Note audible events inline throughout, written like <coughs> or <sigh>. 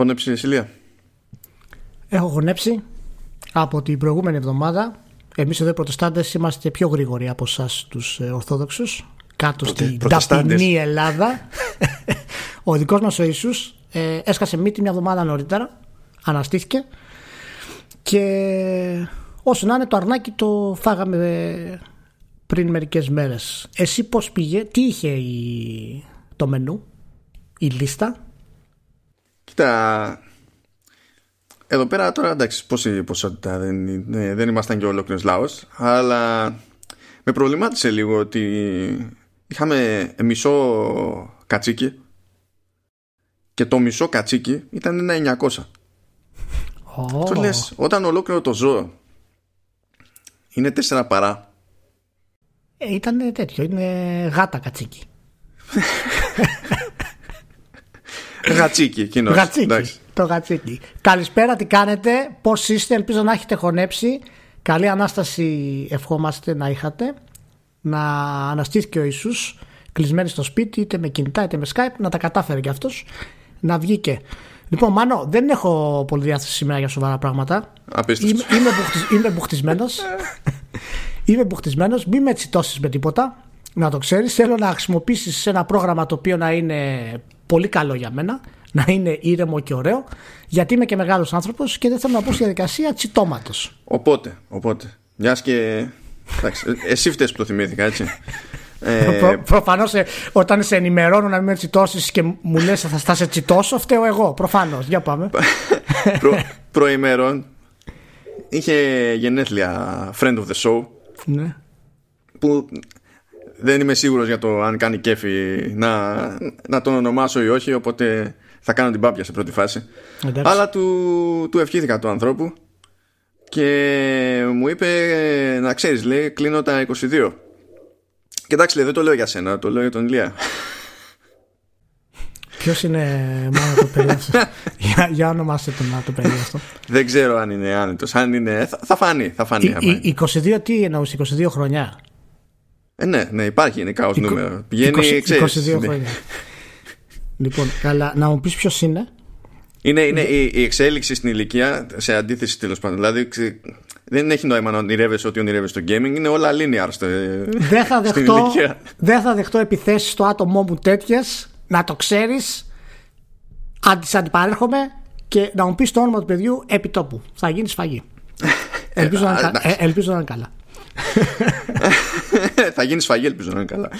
Χωνέψει Ηλία. Έχω χωνέψει από την προηγούμενη εβδομάδα. Εμείς εδώ οι Προτεστάντες είμαστε πιο γρήγοροι από εσάς τους ε, Ορθόδοξους. Κάτω στην ταπεινή Ελλάδα. ο δικός μας ο Ισού ε, έσκασε μύτη μια εβδομάδα νωρίτερα. Αναστήθηκε. Και όσο να είναι το αρνάκι το φάγαμε πριν μερικές μέρες. Εσύ πώς πήγε, τι είχε η... το μενού, η λίστα; Κοίτα, εδώ πέρα τώρα εντάξει πόση ποσότητα δεν, ναι, δεν ήμασταν και ολόκληρος λαός αλλά με προβλημάτισε λίγο ότι είχαμε μισό κατσίκι και το μισό κατσίκι ήταν ένα 900 oh. λες όταν ολόκληρο το ζώο είναι τέσσερα παρά. Ε, ήταν τέτοιο, είναι γάτα κατσίκι <laughs> Γατσίκι, εκείνος. Γατσίκι. Το γατσίκι. Καλησπέρα, τι κάνετε, πώς είστε, ελπίζω να έχετε χωνέψει. Καλή ανάσταση ευχόμαστε να είχατε. Να αναστήθηκε ο Ιησούς κλεισμένοι στο σπίτι, είτε με κινητά είτε με Skype, να τα κατάφερε κι αυτός να βγήκε. Λοιπόν, Μάνο, δεν έχω πολύ διάθεση σήμερα για σοβαρά πράγματα. Απίστευτος. Είμαι, είμαι, μπουχτισ, είμαι μπουχτισμένος. <laughs> είμαι μπουχτισμένος. Μην με τσιτώσεις με τίποτα. Να το ξέρεις. Θέλω να χρησιμοποιήσεις ένα πρόγραμμα το οποίο να είναι πολύ καλό για μένα, να είναι ήρεμο και ωραίο, γιατί είμαι και μεγάλος άνθρωπος και δεν θέλω να πω στη διαδικασία τσιτώματος. Οπότε, οπότε. Μιας και. Εντάξει, εσύ φταίεις που το θυμήθηκα, έτσι. Ε... Προ, Προφανώς ε, όταν σε ενημερώνω να μην με τσιτώσεις και μου λες θα, θα σε τσιτώσω, φταίω εγώ. Προφανώς. Για πάμε. Προ, προημέρων είχε γενέθλια friend of the show. Ναι. Που δεν είμαι σίγουρος για το αν κάνει κέφι να, να τον ονομάσω ή όχι οπότε θα κάνω την πάπια σε πρώτη φάση Εντάξει. αλλά του, του ευχήθηκα του ανθρώπου και μου είπε να ξέρεις λέει κλείνω τα 22 και εντάξει λέει δεν το λέω για σένα το λέω για τον Ηλία Ποιος είναι μάλλον το παιδί αυτό. <laughs> για, για ονομάστε τον το παιδί αυτό. Δεν ξέρω αν είναι άνετος. Αν είναι. Θα, θα φανεί. Θα φανεί, η, 22 τι εννοούσε, 22 χρονιά. Ε, ναι, ναι, υπάρχει είναι κάπως νούμερο. Πηγαίνει, 20, ξέρεις, 22 χρόνια. λοιπόν, καλά, να μου πεις ποιος είναι. Είναι, είναι η, η, εξέλιξη στην ηλικία σε αντίθεση τέλος πάντων. Δηλαδή δεν έχει νόημα να ονειρεύεσαι ότι ονειρεύεσαι στο gaming, είναι όλα linear στο, δεν θα <laughs> δεχτώ, Δεν θα δεχτώ επιθέσεις στο άτομό μου τέτοιες, να το ξέρεις. Αν τι αντιπαρέρχομαι και να μου πεις το όνομα του παιδιού επί τόπου. Θα γίνεις σφαγή. <laughs> ελπίζω, να, ε, ελπίζω να είναι καλά. <laughs> <laughs> θα γίνεις σφαγή, ελπίζω να είναι καλά.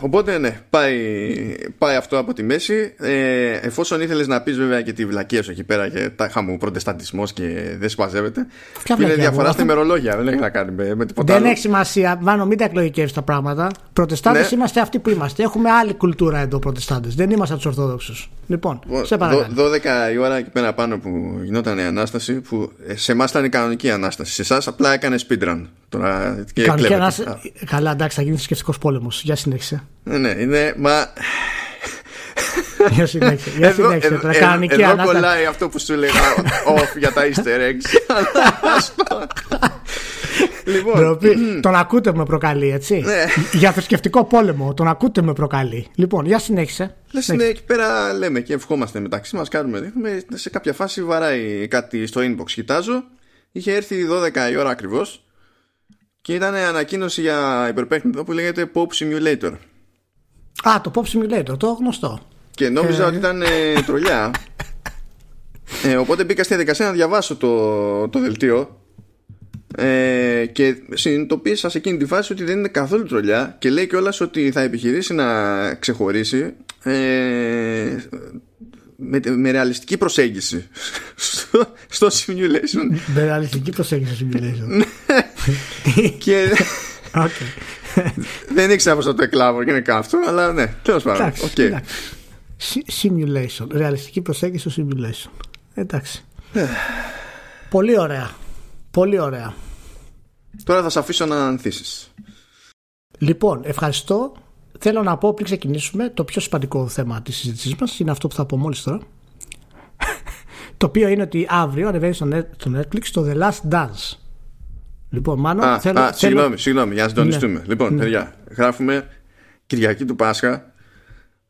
Οπότε ναι, πάει, πάει αυτό από τη μέση. Ε, εφόσον ήθελες να πεις βέβαια και τη βλακία σου εκεί πέρα και τα χαμού προτεσταντισμός και δεν σπαζεύεται. Είναι διαφορά στα ημερολόγια. Δεν έχει να κάνει με, με τίποτα. Δεν άλλο. έχει σημασία. Μάλλον μην τα εκλογικεύει τα πράγματα. Προτεστάντες ναι. είμαστε αυτοί που είμαστε. Έχουμε άλλη κουλτούρα εδώ, Προτεστάντες. Δεν είμαστε τους Ορθόδοξους. Λοιπόν, σε παρακαλώ. 12 η ώρα εκεί πέρα πάνω που γινόταν η ανάσταση, που σε εμάς ήταν η κανονική ανάσταση. Σε εσάς απλά έκανε speedrun. Τώρα, και κανονική ανάσταση. Καλά, εντάξει, θα γίνει θρησκευτικός πόλεμος. Για συνέχισε. Ναι, ναι, είναι. Μα για συνέχεια. Για συνέχεια. Εδώ, κανονική εδώ ανάσταση. κολλάει αυτό που σου λέγα off για τα easter eggs. <laughs> λοιπόν, τον ακούτε με προκαλεί, έτσι; Ναι. για θρησκευτικό πόλεμο. Τον ακούτε με προκαλεί. Λοιπόν, για συνέχισε. Λες, ναι, εκεί πέρα λέμε και ευχόμαστε μεταξύ μας. Κάνουμε, δείχνουμε. Σε κάποια φάση βαράει κάτι στο inbox. Κοιτάζω. Είχε έρθει 12 η ώρα ακριβώς. Και ήταν ανακοίνωση για υπερπέχνητο που λέγεται Pop Simulator. Α, το Pop Simulator, το γνωστό. Και νόμιζα ε... ότι ήταν ε, τρολιά. ε, οπότε μπήκα στη διαδικασία να διαβάσω το, το δελτίο ε, και συνειδητοποίησα σε εκείνη τη φάση ότι δεν είναι καθόλου τρολιά και λέει κιόλας ότι θα επιχειρήσει να ξεχωρίσει ε, με, με ρεαλιστική προσέγγιση στο, στο simulation. Με ρεαλιστική προσέγγιση στο simulation. και <laughs> okay. δεν ήξερα πώ θα το εκλάβω και είναι αυτό, αλλά ναι, τέλος πάντων. Okay. Simulation. Ρεαλιστική προσέγγιση στο simulation. Εντάξει. Πολύ ωραία. Πολύ ωραία. Τώρα θα σε αφήσω να ανθίσεις. Λοιπόν, ευχαριστώ. Θέλω να πω πριν ξεκινήσουμε το πιο σημαντικό θέμα της συζήτησής μας είναι αυτό που θα πω μόλις τώρα. <laughs> το οποίο είναι ότι αύριο ανεβαίνει στο Netflix το The Last Dance. Λοιπόν, μάλλον α, θέλω, α, θέλω... Συγγνώμη, συγγνώμη, για να συντονιστούμε. Ναι. Λοιπόν, ναι. παιδιά, γράφουμε Κυριακή του Πάσχα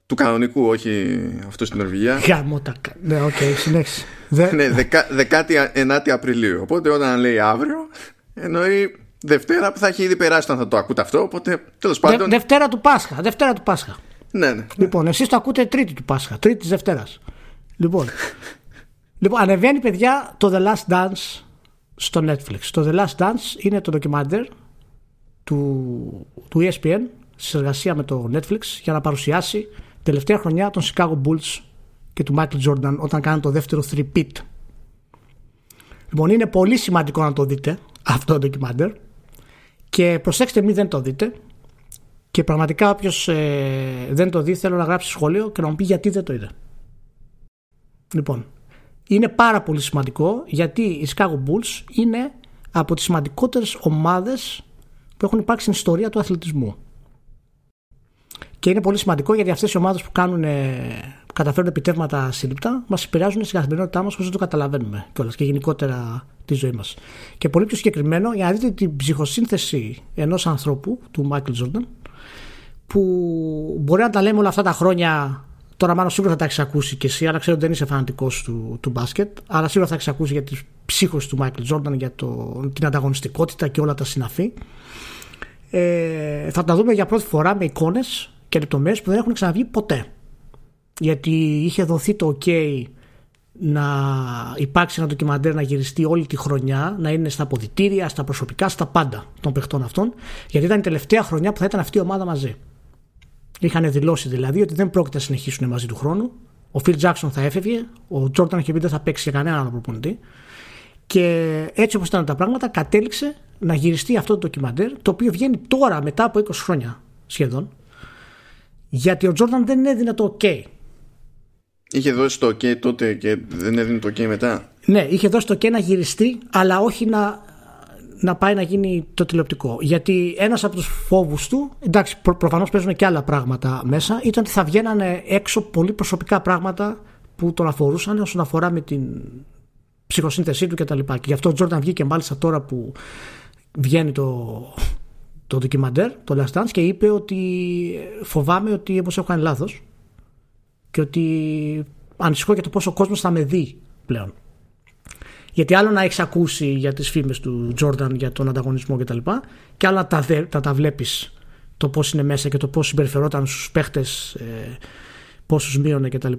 του κανονικού, όχι αυτού στην Νορβηγία. <laughs> Γαμώτο. Ναι, οκ, okay, συνέχισε. <laughs> ναι, 19η Απριλίου. Οπότε όταν λέει αύριο, εννοεί Δευτέρα που θα έχει ήδη περάσει όταν θα το ακούτε αυτό. Οπότε τέλος πάντων. Δε, Δευτέρα του Πάσχα. Δευτέρα του Πάσχα. Ναι, ναι. Λοιπόν, εσείς το ακούτε Τρίτη του Πάσχα. Τρίτη της Δευτέρας. Λοιπόν, λοιπόν, ανεβαίνει παιδιά το The Last Dance στο Netflix. Το The Last Dance είναι το ντοκιμάντερ του, του ESPN σε συνεργασία με το Netflix για να παρουσιάσει τελευταία χρονιά των Chicago Bulls και του Michael Jordan όταν κάνουν το δεύτερο 3-pit. Λοιπόν, είναι πολύ σημαντικό να το δείτε αυτό το ντοκιμάντερ και προσέξτε μη δεν το δείτε και πραγματικά όποιος ε, δεν το δει θέλω να γράψει σχόλιο και να μου πει γιατί δεν το είδε. Λοιπόν, είναι πάρα πολύ σημαντικό γιατί οι Chicago Bulls είναι από τις σημαντικότερες ομάδες που έχουν υπάρξει στην ιστορία του αθλητισμού. Και είναι πολύ σημαντικό γιατί αυτές οι ομάδες που, κάνουν, που καταφέρουν επιτεύγματα σύλληπτα μας επηρεάζουν στην καθημερινότητά μας όσο το καταλαβαίνουμε κιόλας και γενικότερα τη ζωή μας. Και πολύ πιο συγκεκριμένο για να δείτε την ψυχοσύνθεση ενός ανθρώπου, του Michael Jordan, που μπορεί να τα λέμε όλα αυτά τα χρόνια Τώρα, μάλλον σίγουρα θα τα έχεις ακούσει και εσύ, αλλά ξέρω ότι δεν είσαι φανατικός του, του μπάσκετ. Αλλά σίγουρα θα έχεις ακούσει για τη ψύχωση του Μάικλ Τζόρνταν, για το, την ανταγωνιστικότητα και όλα τα συναφή. Ε, θα τα δούμε για πρώτη φορά με εικόνες και λεπτομέρειες που δεν έχουν ξαναβγεί ποτέ. Γιατί είχε δοθεί το OK να υπάρξει ένα ντοκιμαντέρ να γυριστεί όλη τη χρονιά, να είναι στα αποδητήρια, στα προσωπικά, στα πάντα των παιχτών αυτών, γιατί ήταν η τελευταία χρονιά που θα ήταν αυτή η ομάδα μαζί. Είχαν δηλώσει δηλαδή ότι δεν πρόκειται να συνεχίσουν μαζί του χρόνου. Ο Φιλ Τζάξον θα έφευγε, ο Τζόρταν είχε πει δεν θα παίξει για κανέναν άλλο προπονητή. Και έτσι όπως ήταν τα πράγματα, κατέληξε να γυριστεί αυτό το ντοκιμαντέρ, το οποίο βγαίνει τώρα μετά από 20 χρόνια σχεδόν. Γιατί ο Τζόρταν δεν έδινε το OK. Είχε δώσει το OK τότε και δεν έδινε το OK μετά. Ναι, είχε δώσει το OK να γυριστεί, αλλά όχι να να πάει να γίνει το τηλεοπτικό. Γιατί ένας από τους φόβους του, εντάξει προ, προφανώς παίζουν και άλλα πράγματα μέσα, ήταν ότι θα βγαίνανε έξω πολύ προσωπικά πράγματα που τον αφορούσαν όσον αφορά με την ψυχοσύνθεσή του κτλ. Και, και γι' αυτό ο Τζόρνταν βγήκε μάλιστα τώρα που βγαίνει το, το ντοκιμαντέρ, το Last Dance και είπε ότι φοβάμαι ότι όπως έχω κάνει λάθος και ότι ανησυχώ για το πόσο ο κόσμος θα με δει πλέον. Γιατί άλλο να έχεις ακούσει για τις φήμες του Τζόρνταν για τον ανταγωνισμό κτλ. Και, και άλλο να τα, τα, τα βλέπεις το πώς είναι μέσα και το πώς συμπεριφερόταν στους παίχτες, ε, πόσους μείωνε κτλ.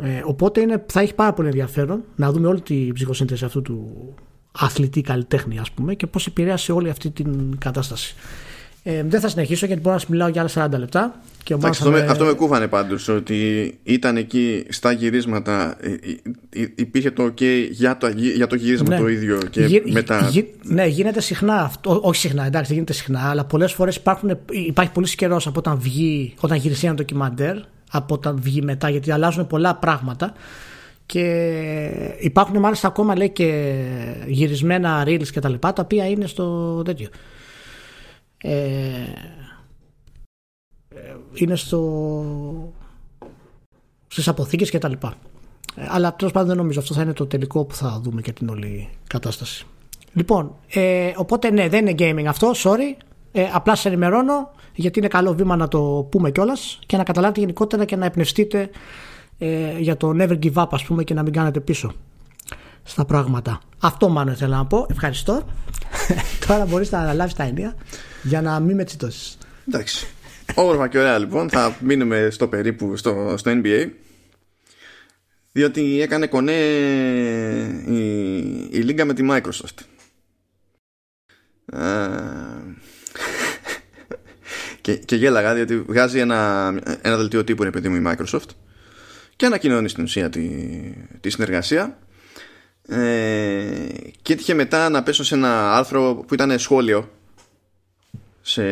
Ε, οπότε είναι, θα έχει πάρα πολύ ενδιαφέρον να δούμε όλη την ψυχοσύνθεση αυτού του αθλητή καλλιτέχνη, ας πούμε, και πώς επηρέασε όλη αυτή την κατάσταση. Ε, δεν θα συνεχίσω γιατί μπορώ να σας μιλάω για άλλα 40 λεπτά. Και ο αυτό, με, αυτό με κούφανε πάντως ότι ήταν εκεί στα γυρίσματα ε, ε, υπήρχε το ok για το, για το γύρισμα ναι. το ίδιο και Γι, μετά... Γι, ναι γίνεται συχνά αυτό, όχι συχνά εντάξει δεν γίνεται συχνά αλλά πολλές φορές υπάρχουν, υπάρχει πολύς καιρός από όταν βγει όταν γυριστεί ένα ντοκιμαντέρ από όταν βγει μετά γιατί αλλάζουν πολλά πράγματα και υπάρχουν μάλιστα ακόμα λέει και γυρισμένα reels και τα λοιπά τα οποία είναι στο τέτοιο ε, είναι στο, στις αποθήκες και τα λοιπά. Ε, αλλά τέλος πάντων δεν νομίζω αυτό θα είναι το τελικό που θα δούμε και την όλη κατάσταση. Λοιπόν, ε, οπότε ναι, δεν είναι gaming αυτό, sorry. Ε, απλά σε ενημερώνω γιατί είναι καλό βήμα να το πούμε κιόλας και να καταλάβετε γενικότερα και να εμπνευστείτε ε, για το never give up, ας πούμε, και να μην κάνετε πίσω στα πράγματα. Αυτό μάλλον ήθελα να πω. Ευχαριστώ. <laughs> Τώρα μπορείς να αναλάβεις τα ενία για να μην με τσιτώσεις. Εντάξει. Όμορφα και ωραία λοιπόν θα μείνουμε στο περίπου στο, στο NBA διότι έκανε κονέ η, η λίγα με τη Microsoft <laughs> και, και γέλαγα διότι βγάζει ένα, ένα δελτίο τύπου είναι παιδί μου η Microsoft και ανακοινώνει στην ουσία τη, τη συνεργασία. Ε, και έτυχε μετά να πέσω σε ένα άρθρο που ήταν σχόλιο σε,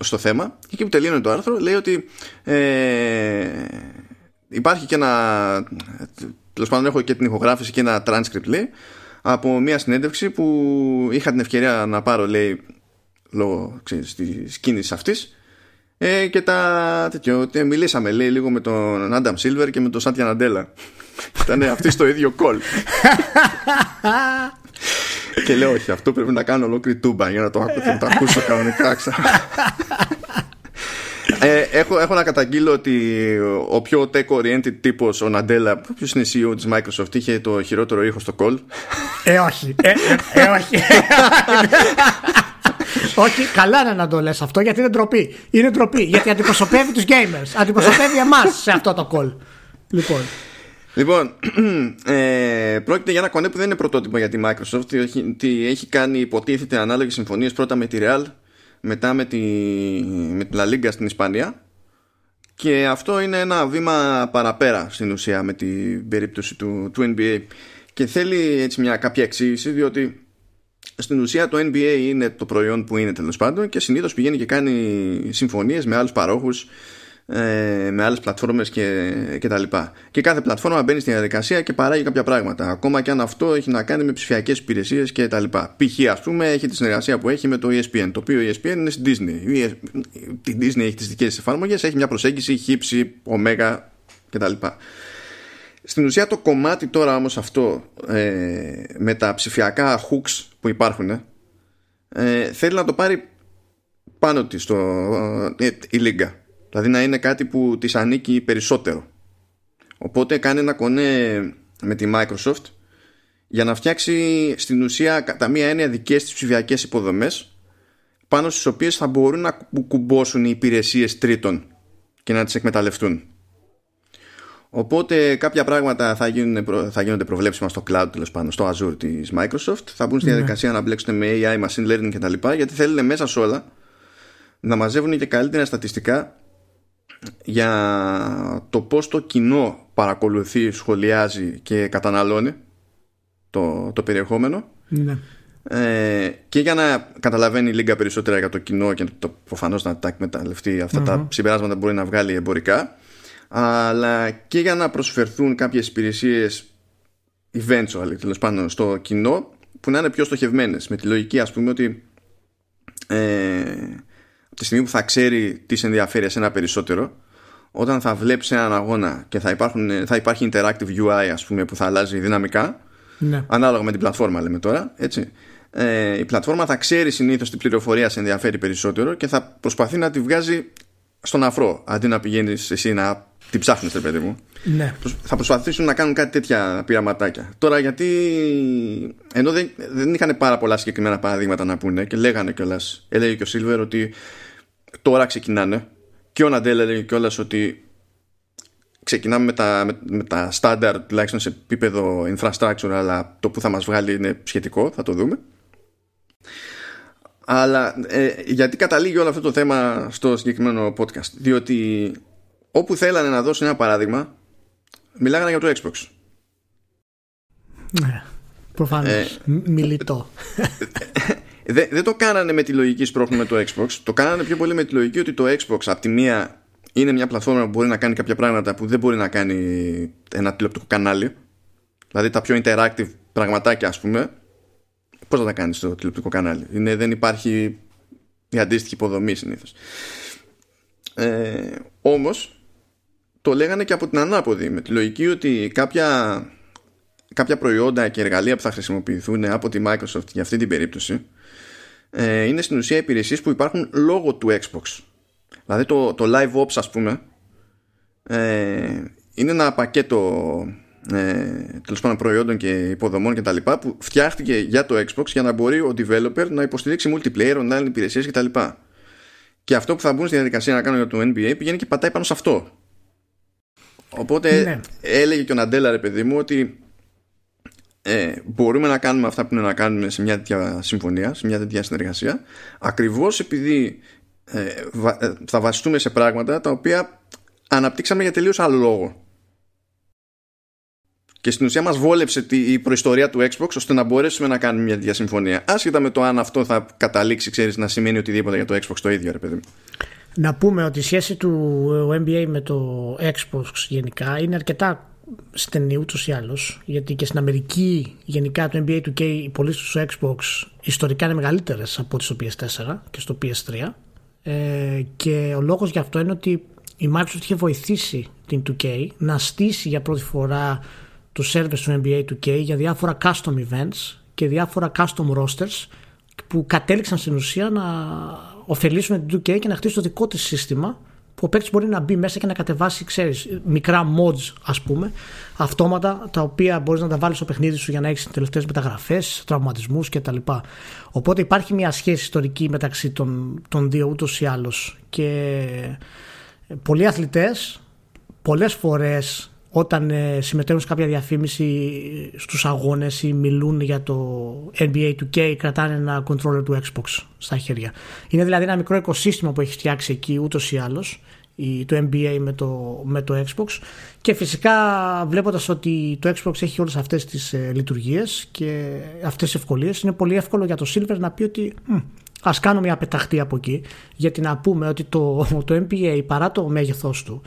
στο θέμα. Και εκεί που τελείωνε το άρθρο λέει ότι ε, υπάρχει και ένα τέλος πάντων έχω και την ηχογράφηση και ένα transcript λέει από μια συνέντευξη που είχα την ευκαιρία να πάρω λέει λόγω ξέρεις, της κίνησης αυτής ε, και τα τέτοιο, μιλήσαμε λέει λίγο με τον Άνταμ Σίλβερ και με τον Σάντια Ναντέλα <laughs> ήταν αυτοί στο ίδιο κόλ <laughs> και λέω όχι αυτό πρέπει να κάνω ολόκληρη τούμπα για να το, να το ακούσω κανονικά <laughs> ε, έχω, έχω να καταγγείλω ότι ο πιο tech-oriented τύπος, ο Ναντέλα, ποιος είναι CEO της Microsoft, είχε το χειρότερο ήχο στο call. Ε, όχι. Ε, ε, ε όχι. Όχι, καλά είναι να το λες αυτό γιατί είναι ντροπή. Είναι ντροπή γιατί αντιπροσωπεύει τους gamers. Αντιπροσωπεύει εμάς σε αυτό το call. Λοιπόν. Λοιπόν, <clears throat> ε, πρόκειται για ένα κονέ που δεν είναι πρωτότυπο για τη Microsoft. Ότι έχει κάνει υποτίθεται ανάλογες συμφωνίες πρώτα με τη Real μετά με τη, με τη La Liga στην Ισπανία και αυτό είναι ένα βήμα παραπέρα στην ουσία με την περίπτωση του, του NBA και θέλει έτσι μια κάποια εξήγηση διότι στην ουσία το NBA είναι το προϊόν που είναι τέλος πάντων και συνήθως πηγαίνει και κάνει συμφωνίες με άλλους παρόχους ε, με άλλες πλατφόρμες και, και τα λοιπά. Και κάθε πλατφόρμα μπαίνει στην διαδικασία και παράγει κάποια πράγματα. Ακόμα και αν αυτό έχει να κάνει με ψηφιακές υπηρεσίες και τα λοιπά. Π.χ. ας πούμε έχει τη συνεργασία που έχει με το ESPN, το οποίο ESPN είναι στην Disney. Η Disney έχει τις δικές της εφαρμογές, έχει μια προσέγγιση χύψη, ωμέγα κτλ. Στην ουσία το κομμάτι τώρα όμως αυτό ε, με τα ψηφιακά hooks που υπάρχουν ε, θέλει να το πάρει πάνω της το, ε, η Λίγκα Δηλαδή να είναι κάτι που της ανήκει περισσότερο. Οπότε κάνει ένα κονέ με τη Microsoft για να φτιάξει στην ουσία κατά μία έννοια δικές της ψηφιακές υποδομές πάνω στις οποίες θα μπορούν να κουμπώσουν οι υπηρεσίες τρίτων και να τις εκμεταλλευτούν. Οπότε κάποια πράγματα θα, γίνουν, θα γίνονται προβλέψιμα στο cloud τέλος πάνω, στο Azure της Microsoft. Θα μπουν στη ναι. διαδικασία να μπλέξουν με AI, machine learning κτλ. Γιατί θέλουν μέσα σε όλα να μαζεύουν και καλύτερα στατιστικά για το πώς το κοινό παρακολουθεί, σχολιάζει και καταναλώνει το, το περιεχόμενο ναι. ε, και για να καταλαβαίνει λίγα περισσότερα για το κοινό και το προφανώς να τα εκμεταλλευτεί τα συμπεράσματα που μπορεί να βγάλει εμπορικά αλλά και για να προσφερθούν κάποιες υπηρεσίες eventually τέλος πάντων στο κοινό που να είναι πιο στοχευμένες με τη λογική ας πούμε ότι ε, τη στιγμή που θα ξέρει τι σε ενδιαφέρει εσένα περισσότερο όταν θα βλέπει έναν αγώνα και θα, υπάρχουν, θα υπάρχει interactive UI ας πούμε που θα αλλάζει δυναμικά ναι. ανάλογα με την πλατφόρμα λέμε τώρα έτσι, ε, η πλατφόρμα θα ξέρει συνήθως την πληροφορία σε ενδιαφέρει περισσότερο και θα προσπαθεί να τη βγάζει στον αφρό αντί να πηγαίνεις εσύ να την ψάχνεις, παιδί μου. Ναι. Θα προσπαθήσουν να κάνουν κάτι τέτοια πειραματάκια. Τώρα γιατί ενώ δεν, δεν είχαν πάρα πολλά συγκεκριμένα παραδείγματα να πούνε και λέγανε κιόλας, έλεγε και ο Σίλβερ ότι τώρα ξεκινάνε και ο Ναντέλ έλεγε κιόλας ότι ξεκινάμε με τα, με, με τα standard τουλάχιστον σε επίπεδο infrastructure αλλά το που θα μας βγάλει είναι σχετικό, θα το δούμε αλλά ε, γιατί καταλήγει όλο αυτό το θέμα στο συγκεκριμένο podcast. Διότι όπου θέλανε να δώσουν ένα παράδειγμα μιλάγανε για το Xbox. Ναι, προφανώς. Ε, μιλητό. <laughs> Δεν, δεν το κάνανε με τη λογική σπρώχνου με το Xbox. Το κάνανε πιο πολύ με τη λογική ότι το Xbox από τη μία είναι μια πλατφόρμα που μπορεί να κάνει κάποια πράγματα που δεν μπορεί να κάνει ένα τηλεοπτικό κανάλι. Δηλαδή τα πιο interactive πραγματάκια, ας πούμε, πώς θα τα κάνεις στο τηλεοπτικό κανάλι; Είναι, δεν υπάρχει η αντίστοιχη υποδομή συνήθως. Ε, Όμως το λέγανε και από την ανάποδη με τη λογική ότι κάποια, κάποια προϊόντα και εργαλεία που θα χρησιμοποιηθούν από τη Microsoft για αυτή την περίπτωση ε, είναι στην ουσία υπηρεσίες που υπάρχουν λόγω του Xbox. Δηλαδή το, το Live Ops ας πούμε ε, είναι ένα πακέτο ε, τέλος πάντων προϊόντων και υποδομών και τα λοιπά που φτιάχτηκε για το Xbox για να μπορεί ο developer να υποστηρίξει multiplayer, online υπηρεσίες και τα λοιπά. Και αυτό που θα μπουν στη διαδικασία να κάνουν για το NBA πηγαίνει και πατάει πάνω σε αυτό. Οπότε ναι. έλεγε και ο Ναντέλα ρε παιδί μου ότι ε, μπορούμε να κάνουμε αυτά που είναι να κάνουμε σε μια τέτοια συμφωνία, σε μια τέτοια συνεργασία, ακριβώς επειδή ε, ε, θα βασιστούμε σε πράγματα τα οποία αναπτύξαμε για τελείως άλλο λόγο. Και στην ουσία μας βόλεψε η προϊστορία του Xbox ώστε να μπορέσουμε να κάνουμε μια τέτοια συμφωνία. Άσχετα με το αν αυτό θα καταλήξει, ξέρεις, να σημαίνει οτιδήποτε για το Xbox το ίδιο, ρε παιδί Να πούμε ότι η σχέση του NBA με το Xbox γενικά είναι αρκετά στενή ούτως ή άλλως. Γιατί και στην Αμερική γενικά το NBA του και οι πωλήσεις του Xbox ιστορικά είναι μεγαλύτερες από ό,τι στο PS4 και στο PS3. Ε, και ο λόγος για αυτό είναι ότι η Microsoft είχε βοηθήσει την 2K να στήσει για πρώτη φορά του servers του NBA 2K για διάφορα custom events και διάφορα custom rosters που κατέληξαν στην ουσία να ωφελήσουν την 2K και να χτίσουν το δικό της σύστημα ο παίκτης μπορεί να μπει μέσα και να κατεβάσει, ξέρεις, μικρά mods, ας πούμε, αυτόματα, τα οποία μπορείς να τα βάλεις στο παιχνίδι σου για να έχεις τελευταίες μεταγραφές, τραυματισμούς κτλ. Οπότε υπάρχει μια σχέση ιστορική μεταξύ των, των δύο ούτως ή άλλως. Και πολλοί αθλητές, πολλές φορές όταν ε, συμμετέχουν σε κάποια διαφήμιση στους αγώνες ή μιλούν για το NBA 2K κρατάνε ένα controller του Xbox στα χέρια. Είναι δηλαδή ένα μικρό οικοσύστημα που έχει φτιάξει εκεί ούτως ή άλλως το NBA με το, με το Xbox και φυσικά βλέποντας ότι το Xbox έχει όλες αυτές τις ε, λειτουργίες και αυτές τις ευκολίες είναι πολύ εύκολο για το Silver να πει ότι ας κάνω μια πεταχτή από εκεί γιατί να πούμε ότι το, το NBA παρά το μέγεθός του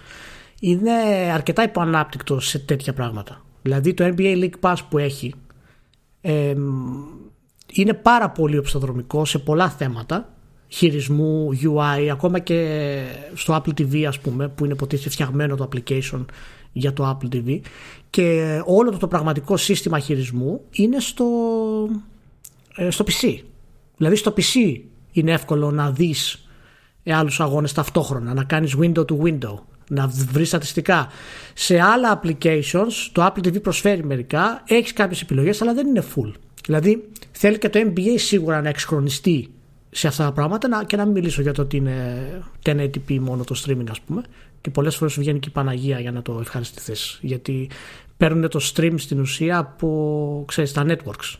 είναι αρκετά υποανάπτυκτο σε τέτοια πράγματα. Δηλαδή το NBA League Pass που έχει είναι πάρα πολύ οπισθοδρομικό σε πολλά θέματα χειρισμού, UI, ακόμα και στο Apple TV ας πούμε που είναι ποτέ φτιαγμένο το application για το Apple TV και όλο το, το πραγματικό σύστημα χειρισμού είναι στο, ε, στο PC. Δηλαδή στο PC είναι εύκολο να δεις άλλους αγώνες ταυτόχρονα, να κάνεις window to window να βρεις στατιστικά. Σε άλλα applications, το Apple TV προσφέρει μερικά, έχεις κάποιες επιλογές, αλλά δεν είναι full. Δηλαδή, θέλει και το NBA σίγουρα να εξχρονιστεί σε αυτά τα πράγματα και να μην μιλήσω για το ότι είναι 1080p μόνο το streaming, ας πούμε. Και πολλές φορές σου βγαίνει και η Παναγία για να το ευχαριστηθείς. Γιατί παίρνουν το stream στην ουσία από ξέρεις, τα networks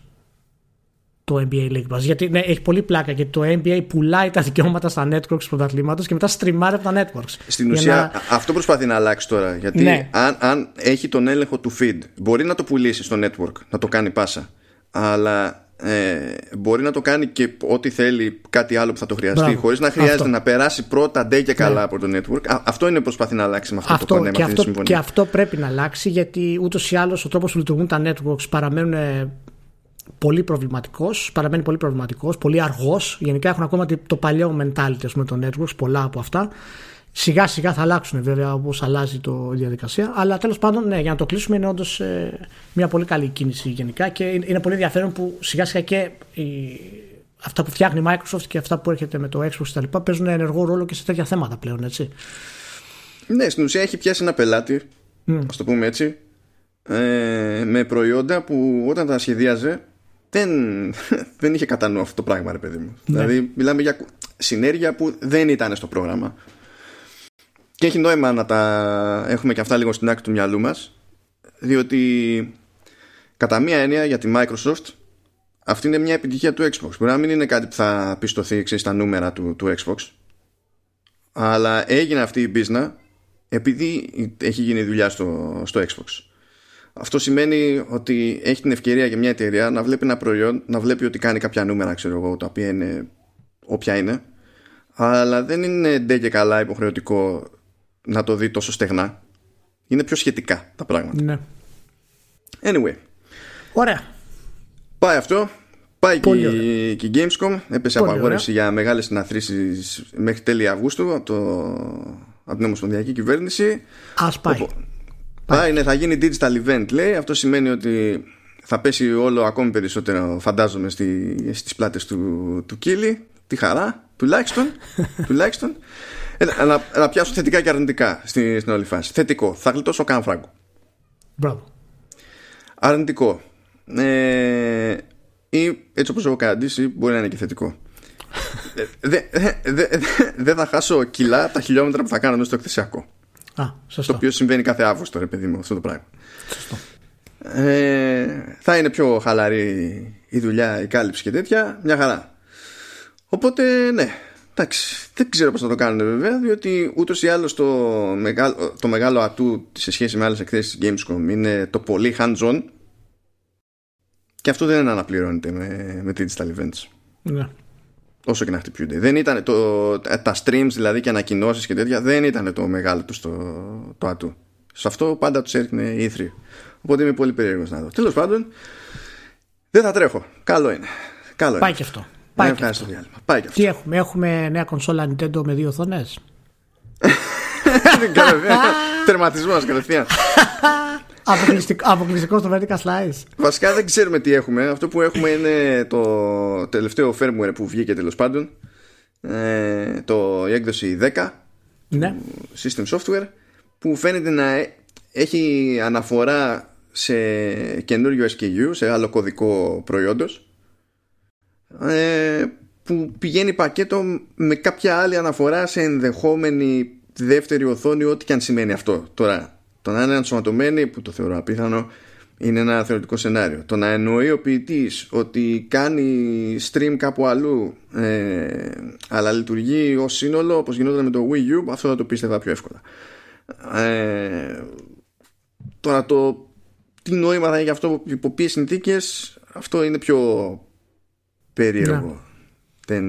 το NBA League Pass. Γιατί ναι, έχει πολύ πλάκα γιατί το NBA πουλάει τα δικαιώματα στα networks του πρωταθλήματος και μετά στριμάρει από τα networks. Στην ουσία να... αυτό προσπαθεί να αλλάξει τώρα. Γιατί ναι. αν, αν έχει τον έλεγχο του feed, μπορεί να το πουλήσει στο network, να το κάνει πάσα. Αλλά ε, μπορεί να το κάνει και ό,τι θέλει κάτι άλλο που θα το χρειαστεί, χωρίς να χρειάζεται αυτό. να περάσει πρώτα ντε και καλά ναι. από το network. Α, αυτό είναι που προσπαθεί να αλλάξει με αυτό, αυτό το κονέμα, και, αυτό, και αυτό πρέπει να αλλάξει γιατί ούτως ή άλλως ο τρόπος που λειτουργούν τα networks παραμένουν πολύ προβληματικός, παραμένει πολύ προβληματικός, πολύ αργός. Γενικά έχουν ακόμα το παλιό mentality με το networks, πολλά από αυτά. Σιγά σιγά θα αλλάξουν βέβαια όπως αλλάζει το, η διαδικασία. Αλλά τέλος πάντων, ναι, για να το κλείσουμε είναι όντως ε, μια πολύ καλή κίνηση γενικά και είναι πολύ ενδιαφέρον που σιγά σιγά και η, αυτά που φτιάχνει η Microsoft και αυτά που έρχεται με το Xbox κτλ. παίζουν ενεργό ρόλο και σε τέτοια θέματα πλέον, έτσι. Ναι, στην ουσία έχει πιάσει ένα πελάτη, mm. ας το πούμε έτσι, ε, με προϊόντα που όταν τα σχεδίαζε δεν, <laughs> δεν είχε κατά νου αυτό το πράγμα, ρε παιδί μου. Ναι. Δηλαδή, μιλάμε για συνέργεια που δεν ήταν στο πρόγραμμα. Και έχει νόημα να τα έχουμε και αυτά λίγο στην άκρη του μυαλού μας, διότι κατά μία έννοια για τη Microsoft αυτή είναι μια επιτυχία του Xbox. Μπορεί να μην είναι κάτι που θα πιστωθεί ξέρεις, στα νούμερα του, του Xbox, αλλά έγινε αυτή η business επειδή έχει γίνει δουλειά στο, στο Xbox. Αυτό σημαίνει ότι έχει την ευκαιρία για μια εταιρεία να βλέπει ένα προϊόν, να βλέπει ότι κάνει κάποια νούμερα, ξέρω εγώ, τα οποία είναι όποια είναι, αλλά δεν είναι ντε και καλά υποχρεωτικό να το δει τόσο στεγνά. Είναι πιο σχετικά τα πράγματα. Ναι. Anyway. Ωραία. Πάει αυτό. Πάει και, και η Gamescom. Έπεσε απαγόρευση για μεγάλες συναθρήσεις μέχρι τέλη Αυγούστου από, το, από την Ομοσπονδιακή Κυβέρνηση. Ας πάει. Α, είναι, θα γίνει digital event λέει. Αυτό σημαίνει ότι θα πέσει όλο ακόμη περισσότερο φαντάζομαι στη, στις πλάτες του, του Κίλι. Τη χαρά, τουλάχιστον. <laughs> τουλάχιστον. Ε, να, να πιάσω θετικά και αρνητικά στην, στην όλη φάση. Θετικό. Θα γλιτώσω καν φράγκο. Μπράβο. Αρνητικό. Ε, ή έτσι όπως έχω καταντήσει μπορεί να είναι και θετικό. <laughs> Δεν δε, δε, δε θα χάσω κιλά τα χιλιόμετρα που θα κάνω μέσα στο εκθεσιακό. Α, σωστό. Το οποίο συμβαίνει κάθε Αύγουστο, ρε παιδί μου, αυτό το πράγμα. Σωστό. Ε, θα είναι πιο χαλαρή η δουλειά, η κάλυψη και τέτοια. Μια χαρά. Οπότε, ναι. Εντάξει, δεν ξέρω πώς θα το κάνουν βέβαια, διότι ούτως ή άλλως το μεγάλο, το μεγάλο ατού σε σχέση με άλλες εκθέσεις Gamescom είναι το πολύ hands-on. Και αυτό δεν αναπληρώνεται με, με digital events. Ναι όσο και να χτυπιούνται. Δεν ήταν το, τα streams δηλαδή και ανακοινώσεις και τέτοια δεν ήταν το μεγάλο τους το, το ατού. Σε αυτό πάντα τους έριχνε η ήθρη. Οπότε είμαι πολύ περίεργος να δω. Τέλος πάντων, δεν θα τρέχω. Καλό είναι. Καλό Πάει είναι. και αυτό. Πάει και αυτό. Πάει και αυτό. Τι έχουμε, έχουμε νέα κονσόλα Nintendo με δύο οθόνες; <laughs> Τερματισμός κατευθείαν. <laughs> Αποκλειστικό στο Vertical Slice. Βασικά δεν ξέρουμε τι έχουμε. Αυτό που έχουμε είναι το τελευταίο firmware που βγήκε τέλος πάντων. Ε, το, η έκδοση 10 ναι. system software που φαίνεται να έχει αναφορά σε καινούριο SKU, σε άλλο κωδικό προϊόντος ε, που πηγαίνει πακέτο με κάποια άλλη αναφορά σε ενδεχόμενη δεύτερη οθόνη ό,τι και αν σημαίνει αυτό. Τώρα, το να είναι ενσωματωμένη που το θεωρώ απίθανο είναι ένα θεωρητικό σενάριο. Το να εννοεί ο ποιητής ότι κάνει stream κάπου αλλού ε, αλλά λειτουργεί ως σύνολο όπως γινόταν με το Wii U αυτό θα το πίστευα πιο εύκολα. Ε, τώρα το τι νόημα θα έχει γι' αυτό υπό ποιες συνθήκες αυτό είναι πιο περίεργο. Ναι. Δεν...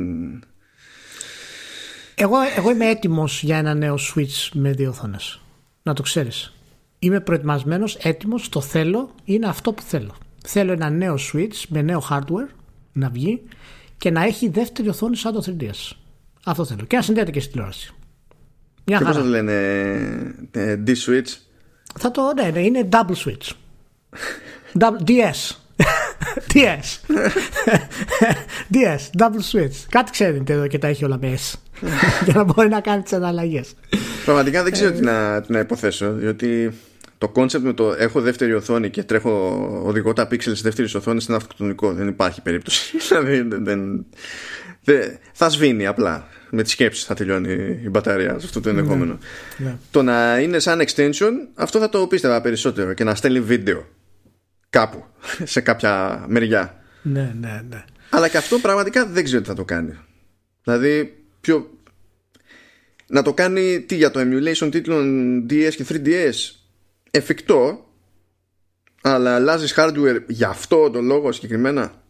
Εγώ, εγώ είμαι έτοιμος για ένα νέο Switch με δύο οθόνες. Να το ξέρεις είμαι προετοιμασμένος, έτοιμος, το θέλω, είναι αυτό που θέλω. Θέλω ένα νέο Switch με νέο hardware να βγει και να έχει δεύτερη οθόνη σαν το 3DS. Αυτό θέλω. Και να συνδέεται και στην τηλεόραση. Μια και πώς θα λένε ε, D-Switch; Θα το, ναι, ναι, είναι double switch DS DS DS, double switch Κάτι ξέρετε εδώ και τα έχει όλα με S <laughs> Για να μπορεί να κάνει τις εναλλαγές. Πραγματικά δεν ξέρω ε, τι να, τι να υποθέσω Διότι το concept με το έχω δεύτερη οθόνη και τρέχω οδηγώ τα pixels δεύτερη οθόνη είναι αυτοκτονικό. Δεν υπάρχει περίπτωση. <laughs> Δηλαδή δεν, δεν, θα σβήνει απλά. Με τη σκέψη θα τελειώνει η μπαταρία σε αυτό το ενδεχόμενο. Ναι, ναι. Το να είναι σαν extension, αυτό θα το πίστευα περισσότερο και να στέλνει βίντεο κάπου σε κάποια μεριά. Ναι, ναι, ναι. Αλλά και αυτό πραγματικά δεν ξέρω τι θα το κάνει. Δηλαδή, πιο... να το κάνει τι για το emulation τίτλων DS και 3DS εφικτό αλλά αλλάζεις hardware για αυτό το λόγο συγκεκριμένα;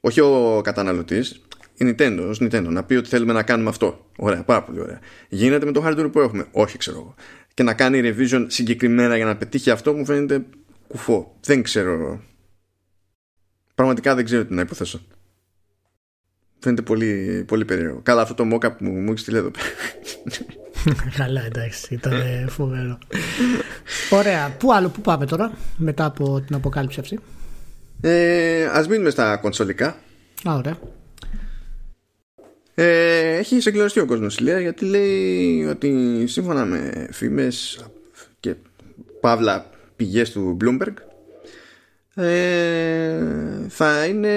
Όχι ο καταναλωτής η Nintendo, ως Nintendo να πει ότι θέλουμε να κάνουμε αυτό. Ωραία, πάρα πολύ ωραία. Γίνεται με το hardware που έχουμε, όχι ξέρω εγώ. Και να κάνει revision συγκεκριμένα για να πετύχει αυτό μου φαίνεται κουφό. Δεν ξέρω. Πραγματικά δεν ξέρω τι να υποθέσω φαίνεται πολύ, πολύ περίεργο καλά αυτό το mock που μου, μου έχεις στείλει εδώ <laughs> Καλά, εντάξει, ήταν φοβερό. Ωραία. Πού άλλο, πού πάμε τώρα, μετά από την αποκάλυψη αυτή; Ε, ας μείνουμε στα κονσολικά. Α, ωραία. Ε, έχει συγκλονιστεί ο κόσμος Λέα γιατί λέει ότι σύμφωνα με φήμες και παύλα πηγές του Bloomberg ε, θα είναι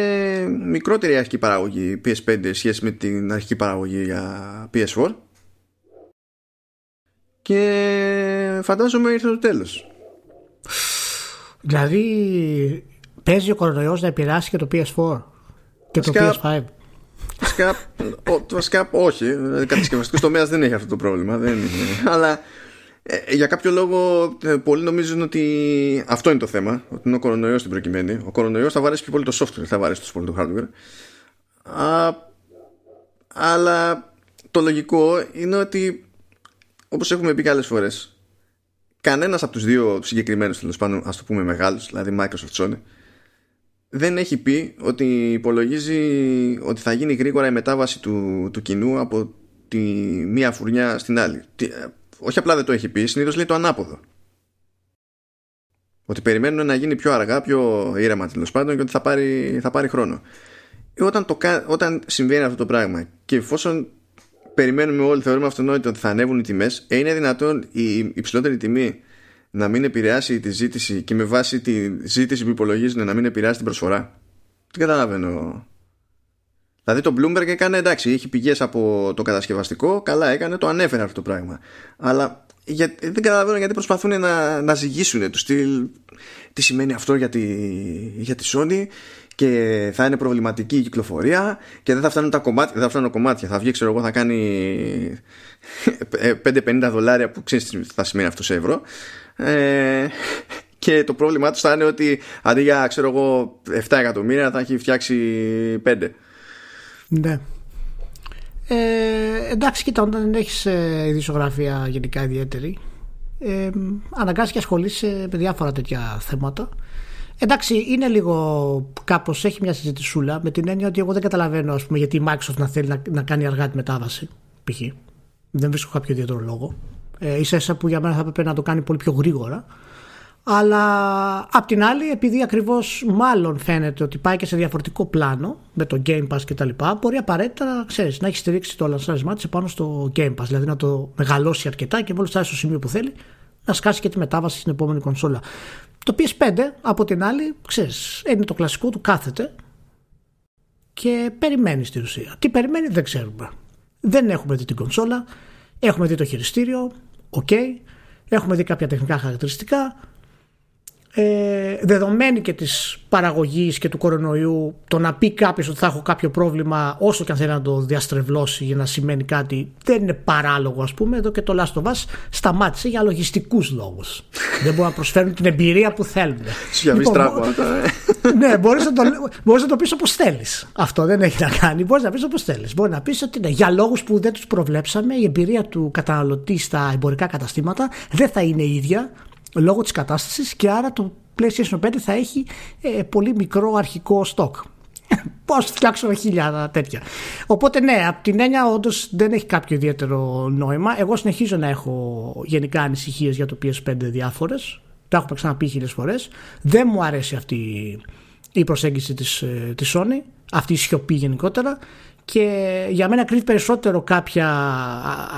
μικρότερη η αρχική παραγωγή PS5 σχέση με την αρχική παραγωγή για PS4 και φαντάζομαι ήρθε το τέλος. Δηλαδή παίζει ο κορονοϊός να επηρεάσει και το PS4 και το PS5. Βασικά, βασικά όχι. Ο κατασκευαστικός τομέας δεν έχει αυτό το πρόβλημα. Δεν είναι. Αλλά <laughs> ε, για κάποιο λόγο ε, πολλοί νομίζουν ότι αυτό είναι το θέμα. Ότι είναι ο κορονοϊός στην προκειμένη. Ο κορονοϊός θα βαρέσει πιο πολύ το software, θα βαρέσει τόσο πολύ το hardware. Α, αλλά το λογικό είναι ότι όπως έχουμε πει και άλλες φορές κανένας από τους δύο συγκεκριμένους τέλος πάντων ας το πούμε μεγάλους δηλαδή Microsoft Sony δεν έχει πει ότι υπολογίζει ότι θα γίνει γρήγορα η μετάβαση του, του κοινού από τη μία φουρνιά στην άλλη τι, ε, όχι απλά δεν το έχει πει συνήθως λέει το ανάποδο ότι περιμένουν να γίνει πιο αργά, πιο ήρεμα τέλος πάντων και ότι θα πάρει, θα πάρει χρόνο. Όταν, το, όταν συμβαίνει αυτό το πράγμα και εφόσον περιμένουμε όλοι, θεωρούμε αυτονόητο ότι θα ανέβουν οι τιμές, ε, είναι δυνατόν η υψηλότερη τιμή να μην επηρεάσει τη ζήτηση και με βάση τη ζήτηση που υπολογίζουν να μην επηρεάσει την προσφορά. Δεν καταλαβαίνω. Δηλαδή το Bloomberg έκανε εντάξει, έχει πηγές από το κατασκευαστικό, καλά έκανε, το ανέφερε αυτό το πράγμα. Αλλά για, δεν καταλαβαίνω γιατί προσπαθούν να, να ζυγίσουν του στυλ τι σημαίνει αυτό για τη, για τη Sony και θα είναι προβληματική η κυκλοφορία και δεν θα φτάνουν τα κομμάτια, δεν θα φτάνουν κομμάτια. Θα βγει, ξέρω εγώ, θα κάνει <laughs> 5-50 δολάρια που ξέρεις τι θα σημαίνει αυτό σε ευρώ. Ε, και το πρόβλημά τους θα είναι ότι αντί για, ξέρω εγώ, 7 εκατομμύρια θα έχει φτιάξει 5. Ναι. Ε, εντάξει, κοίτα, όταν δεν έχεις ε, ειδησιογραφία γενικά ιδιαίτερη, ε, αναγκάζεις και ασχολείσαι με διάφορα τέτοια θέματα. Εντάξει, είναι λίγο κάπως έχει μια συζητησούλα με την έννοια ότι εγώ δεν καταλαβαίνω ας πούμε, γιατί η Microsoft να θέλει να, να κάνει αργά τη μετάβαση. Π.χ. Δεν βρίσκω κάποιο ιδιαίτερο λόγο. Ε, ίσα ίσα που για μένα θα έπρεπε να το κάνει πολύ πιο γρήγορα. Αλλά απ' την άλλη, επειδή ακριβώς μάλλον φαίνεται ότι πάει και σε διαφορετικό πλάνο με το Game Pass και τα λοιπά, μπορεί απαραίτητα ξέρεις, να έχεις στηρίξει το λανσάρισμά της πάνω στο Game Pass. Δηλαδή να το μεγαλώσει αρκετά και μόλις φτάσει στο σημείο που θέλει να σκάσει και τη μετάβαση στην επόμενη κονσόλα. Το PS5 από την άλλη, ξέρεις, είναι το κλασικό του κάθεται και περιμένει στην ουσία. Τι περιμένει δεν ξέρουμε. Δεν έχουμε δει την κονσόλα, έχουμε δει το χειριστήριο, οκ, έχουμε δει κάποια τεχνικά χαρακτηριστικά, ε, δεδομένη και της παραγωγής και του κορονοϊού το να πει κάποιος ότι θα έχω κάποιο πρόβλημα όσο και αν θέλει να το διαστρεβλώσει για να σημαίνει κάτι δεν είναι παράλογο ας πούμε. Εδώ και το Last of Us σταμάτησε για λογιστικούς λόγους. Δεν μπορούν να προσφέρουν την εμπειρία που θέλουν. Λοιπόν, ναι μπορείς να, το, μπορείς να το πεις όπως θέλεις. Αυτό δεν έχει να κάνει. Μπορείς να πεις όπως θέλεις. Μπορείς να πεις ότι ναι, για λόγους που δεν τους προβλέψαμε η εμπειρία του καταναλωτή στα εμπορικά καταστήματα δεν θα είναι ίδια λόγω της κατάστασης και άρα το PlayStation 5 θα έχει ε, πολύ μικρό αρχικό στόκ. <coughs> Πώς φτιάξω χίλια τέτοια. Οπότε ναι, από την έννοια όντως δεν έχει κάποιο ιδιαίτερο νόημα. Εγώ συνεχίζω να έχω γενικά ανησυχίες για το PS5 διάφορες. Το έχουμε ξαναπεί χίλιες φορές. Δεν μου αρέσει αυτή η προσέγγιση της, ε, της Sony, αυτή η σιωπή γενικότερα και για μένα κρύβει περισσότερο κάποια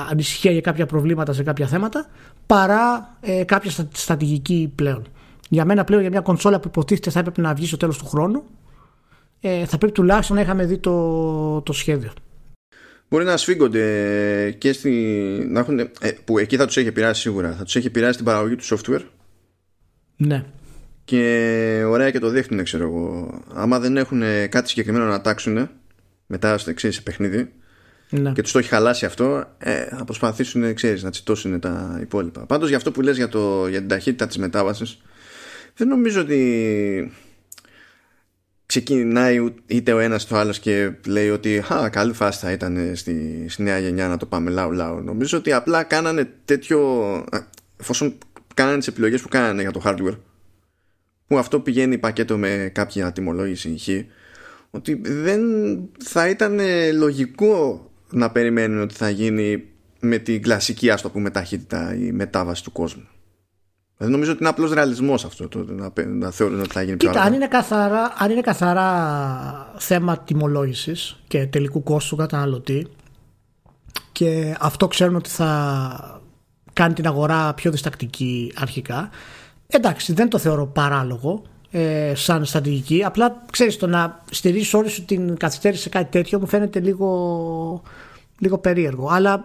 ανησυχία για κάποια προβλήματα σε κάποια θέματα παρά ε, κάποια στρατηγική πλέον. Για μένα πλέον για μια κονσόλα που υποτίθεται θα έπρεπε να βγει στο τέλος του χρόνου ε, θα πρέπει τουλάχιστον να είχαμε δει το, το σχέδιο. Μπορεί να σφίγγονται και στη, να έχουν, ε, που εκεί θα τους έχει επηρεάσει σίγουρα θα τους έχει επηρεάσει την παραγωγή του software ναι και ωραία και το δείχνουν ξέρω εγώ άμα δεν έχουν κάτι συγκεκριμένο να τάξουν μετά στο εξής παιχνίδι ναι. και τους το έχει χαλάσει αυτό, ε, θα προσπαθήσουν ξέρεις, να τσιτώσουν τα υπόλοιπα. Πάντως για αυτό που λες για, το, για την ταχύτητα της μετάβασης, δεν νομίζω ότι ξεκινάει είτε ο ένας το άλλος και λέει ότι «Χα, καλή φάση θα ήταν στη, στη νέα γενιά να το πάμε λαού λαού». Νομίζω ότι απλά κάνανε τέτοιο... εφόσον κάνανε τις επιλογές που κάνανε για το hardware που αυτό πηγαίνει πακέτο με κάποια τιμολόγηση χ ότι δεν θα ήταν λογικό να περιμένουν ότι θα γίνει με την κλασική ας το πούμε ταχύτητα η μετάβαση του κόσμου. Δεν νομίζω ότι είναι απλός ρεαλισμός αυτό το, να, να θεωρούν ότι θα γίνει Κοίτα, πιο αν είναι, καθαρά, αν είναι καθαρά θέμα τιμολόγησης και τελικού κόστου καταναλωτή και αυτό ξέρουν ότι θα κάνει την αγορά πιο διστακτική αρχικά εντάξει δεν το θεωρώ παράλογο ε, σαν στρατηγική. Απλά ξέρεις το να στηρίζεις όλη σου την καθυστέρηση σε κάτι τέτοιο μου φαίνεται λίγο, λίγο περίεργο. Αλλά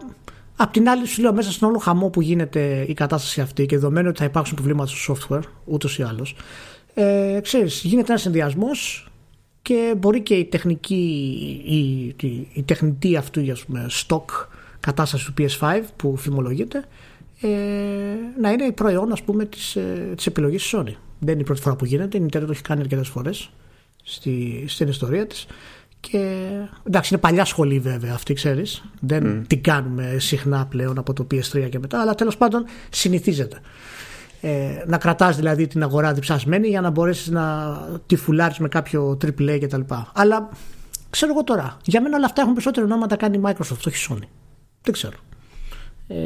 απ' την άλλη σου λέω μέσα στον όλο χαμό που γίνεται η κατάσταση αυτή και δεδομένου ότι θα υπάρξουν προβλήματα στο software ούτως ή άλλως. Ε, ξέρεις, γίνεται ένας συνδυασμός και μπορεί και η τεχνική η, η, η τεχνητή αυτού για πούμε, stock κατάσταση του PS5 που φημολογείται ε, να είναι η προϊόν ας πούμε της, ε, της επιλογής της Sony δεν είναι η πρώτη φορά που γίνεται. Η Nintendo το έχει κάνει αρκετές φορές στη, στην ιστορία της. Και εντάξει, είναι παλιά σχολή βέβαια αυτή, ξέρεις. Δεν mm. την κάνουμε συχνά πλέον από το PS3 και μετά, αλλά τέλος πάντων συνηθίζεται. Ε, να κρατάς δηλαδή την αγορά διψασμένη για να μπορέσεις να τη φουλάρεις με κάποιο AAA κτλ. Αλλά ξέρω εγώ τώρα, για μένα όλα αυτά έχουν περισσότερο νόημα να τα κάνει η Microsoft, όχι η Sony. Δεν ξέρω. Ε,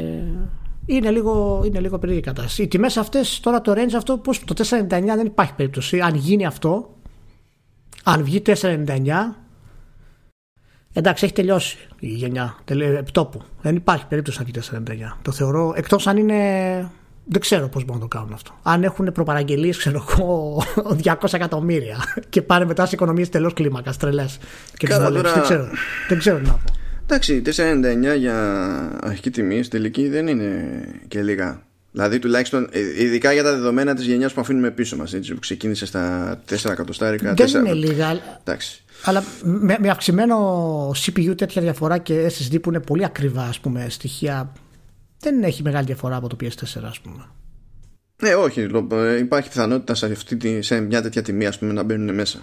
είναι λίγο, είναι λίγο περίεργη κατάσταση. Οι τιμές αυτές, τώρα το range αυτό, πώς, το 499 δεν υπάρχει περίπτωση. Αν γίνει αυτό, αν βγει 499, εντάξει, έχει τελειώσει η γενιά επιτόπου. Δεν υπάρχει περίπτωση να βγει 499. Το θεωρώ, εκτός αν είναι. Δεν ξέρω πώς μπορούν να το κάνουν αυτό. Αν έχουν προπαραγγελίες, ξέρω εγώ, <laughs> 200 εκατομμύρια και πάνε μετά σε οικονομίες τελώς κλίμακας, τρελές. Και τώρα... δεν ξέρω. Δεν ξέρω τι να πω. Εντάξει, 4,99 για αρχική τιμή στη τελική δεν είναι και λίγα. Δηλαδή τουλάχιστον, ε, ειδικά για τα δεδομένα της γενιάς που αφήνουμε πίσω μας, που ξεκίνησε στα 4 εκατοστάρικα. Δεν 4... είναι λίγα. Εντάξει. Αλλά με, με, αυξημένο CPU τέτοια διαφορά και SSD που είναι πολύ ακριβά ας πούμε, στοιχεία, δεν έχει μεγάλη διαφορά από το PS4, ας πούμε. Ναι, όχι. Ε, υπάρχει πιθανότητα σε, αυτή, σε μια τέτοια τιμή ας πούμε, να μπαίνουν μέσα.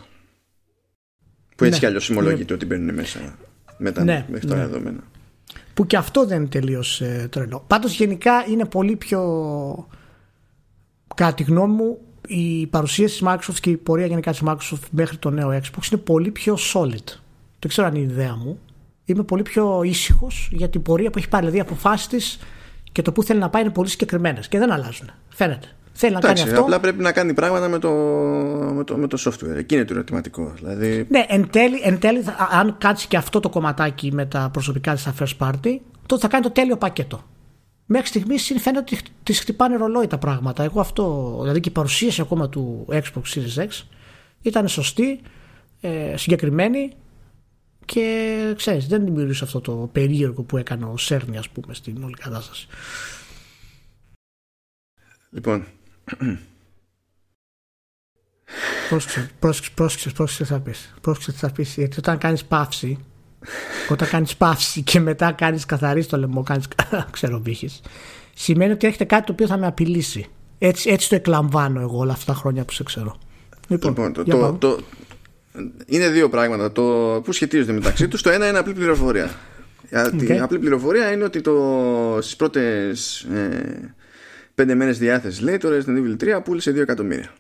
Που έτσι ναι. κι αλλιώς συμμολογείται ναι. ότι μπαίνουν μέσα μετά ναι, μέχρι τώρα ναι. δεδομένα. Που και αυτό δεν είναι τελείως ε, τρελό. Πάντως γενικά είναι πολύ πιο. Κατά τη γνώμη μου, η παρουσίαση της Microsoft και η πορεία γενικά της Microsoft μέχρι το νέο Xbox είναι πολύ πιο solid. Δεν ξέρω αν είναι η ιδέα μου. Είμαι πολύ πιο ήσυχος για την πορεία που έχει πάρει. Δηλαδή, οι αποφάσεις της και το που θέλει να πάει είναι πολύ συγκεκριμένες και δεν αλλάζουν. Φαίνεται. Θέλει να κάνει αυτό. Απλά πρέπει να κάνει πράγματα με το, με το, με το software. Εκεί είναι το ερωτηματικό. Δηλαδή... Ναι, εν τέλει, εν τέλει, αν κάτσει και αυτό το κομματάκι με τα προσωπικά της first party, τότε θα κάνει το τέλειο πακέτο. Μέχρι στιγμής φαίνεται ότι τη χτυπάνε ρολόι τα πράγματα. Εγώ αυτό, δηλαδή και η παρουσίαση ακόμα του Xbox Series X ήταν σωστή, ε, συγκεκριμένη και ξέρεις δεν δημιουργήσε αυτό το περίεργο που έκανε ο Σέρνη ας πούμε στην όλη κατάσταση. Λοιπόν, Πρόσεξε, πρόσεξε, πρόσεξε, πρόσεξε θα πεις. Πρόσεξε τι θα πεις, γιατί όταν κάνεις παύση, όταν κάνεις παύση και μετά κάνεις καθαρί το λαιμό, κάνεις <laughs> ξέρω βύχης, σημαίνει ότι έχετε κάτι το οποίο θα με απειλήσει. Έτσι, έτσι το εκλαμβάνω εγώ όλα αυτά τα χρόνια που σε ξέρω. Λοιπόν, λοιπόν το, το, το, είναι δύο πράγματα το, που σχετίζονται μεταξύ τους. Το ένα είναι απλή πληροφορία. Okay. Η απλή πληροφορία είναι ότι το, στις πρώτες ε, πέντε μέρες διάθεσης λέει το Resident Evil 3 πούλησε 2 εκατομμύρια.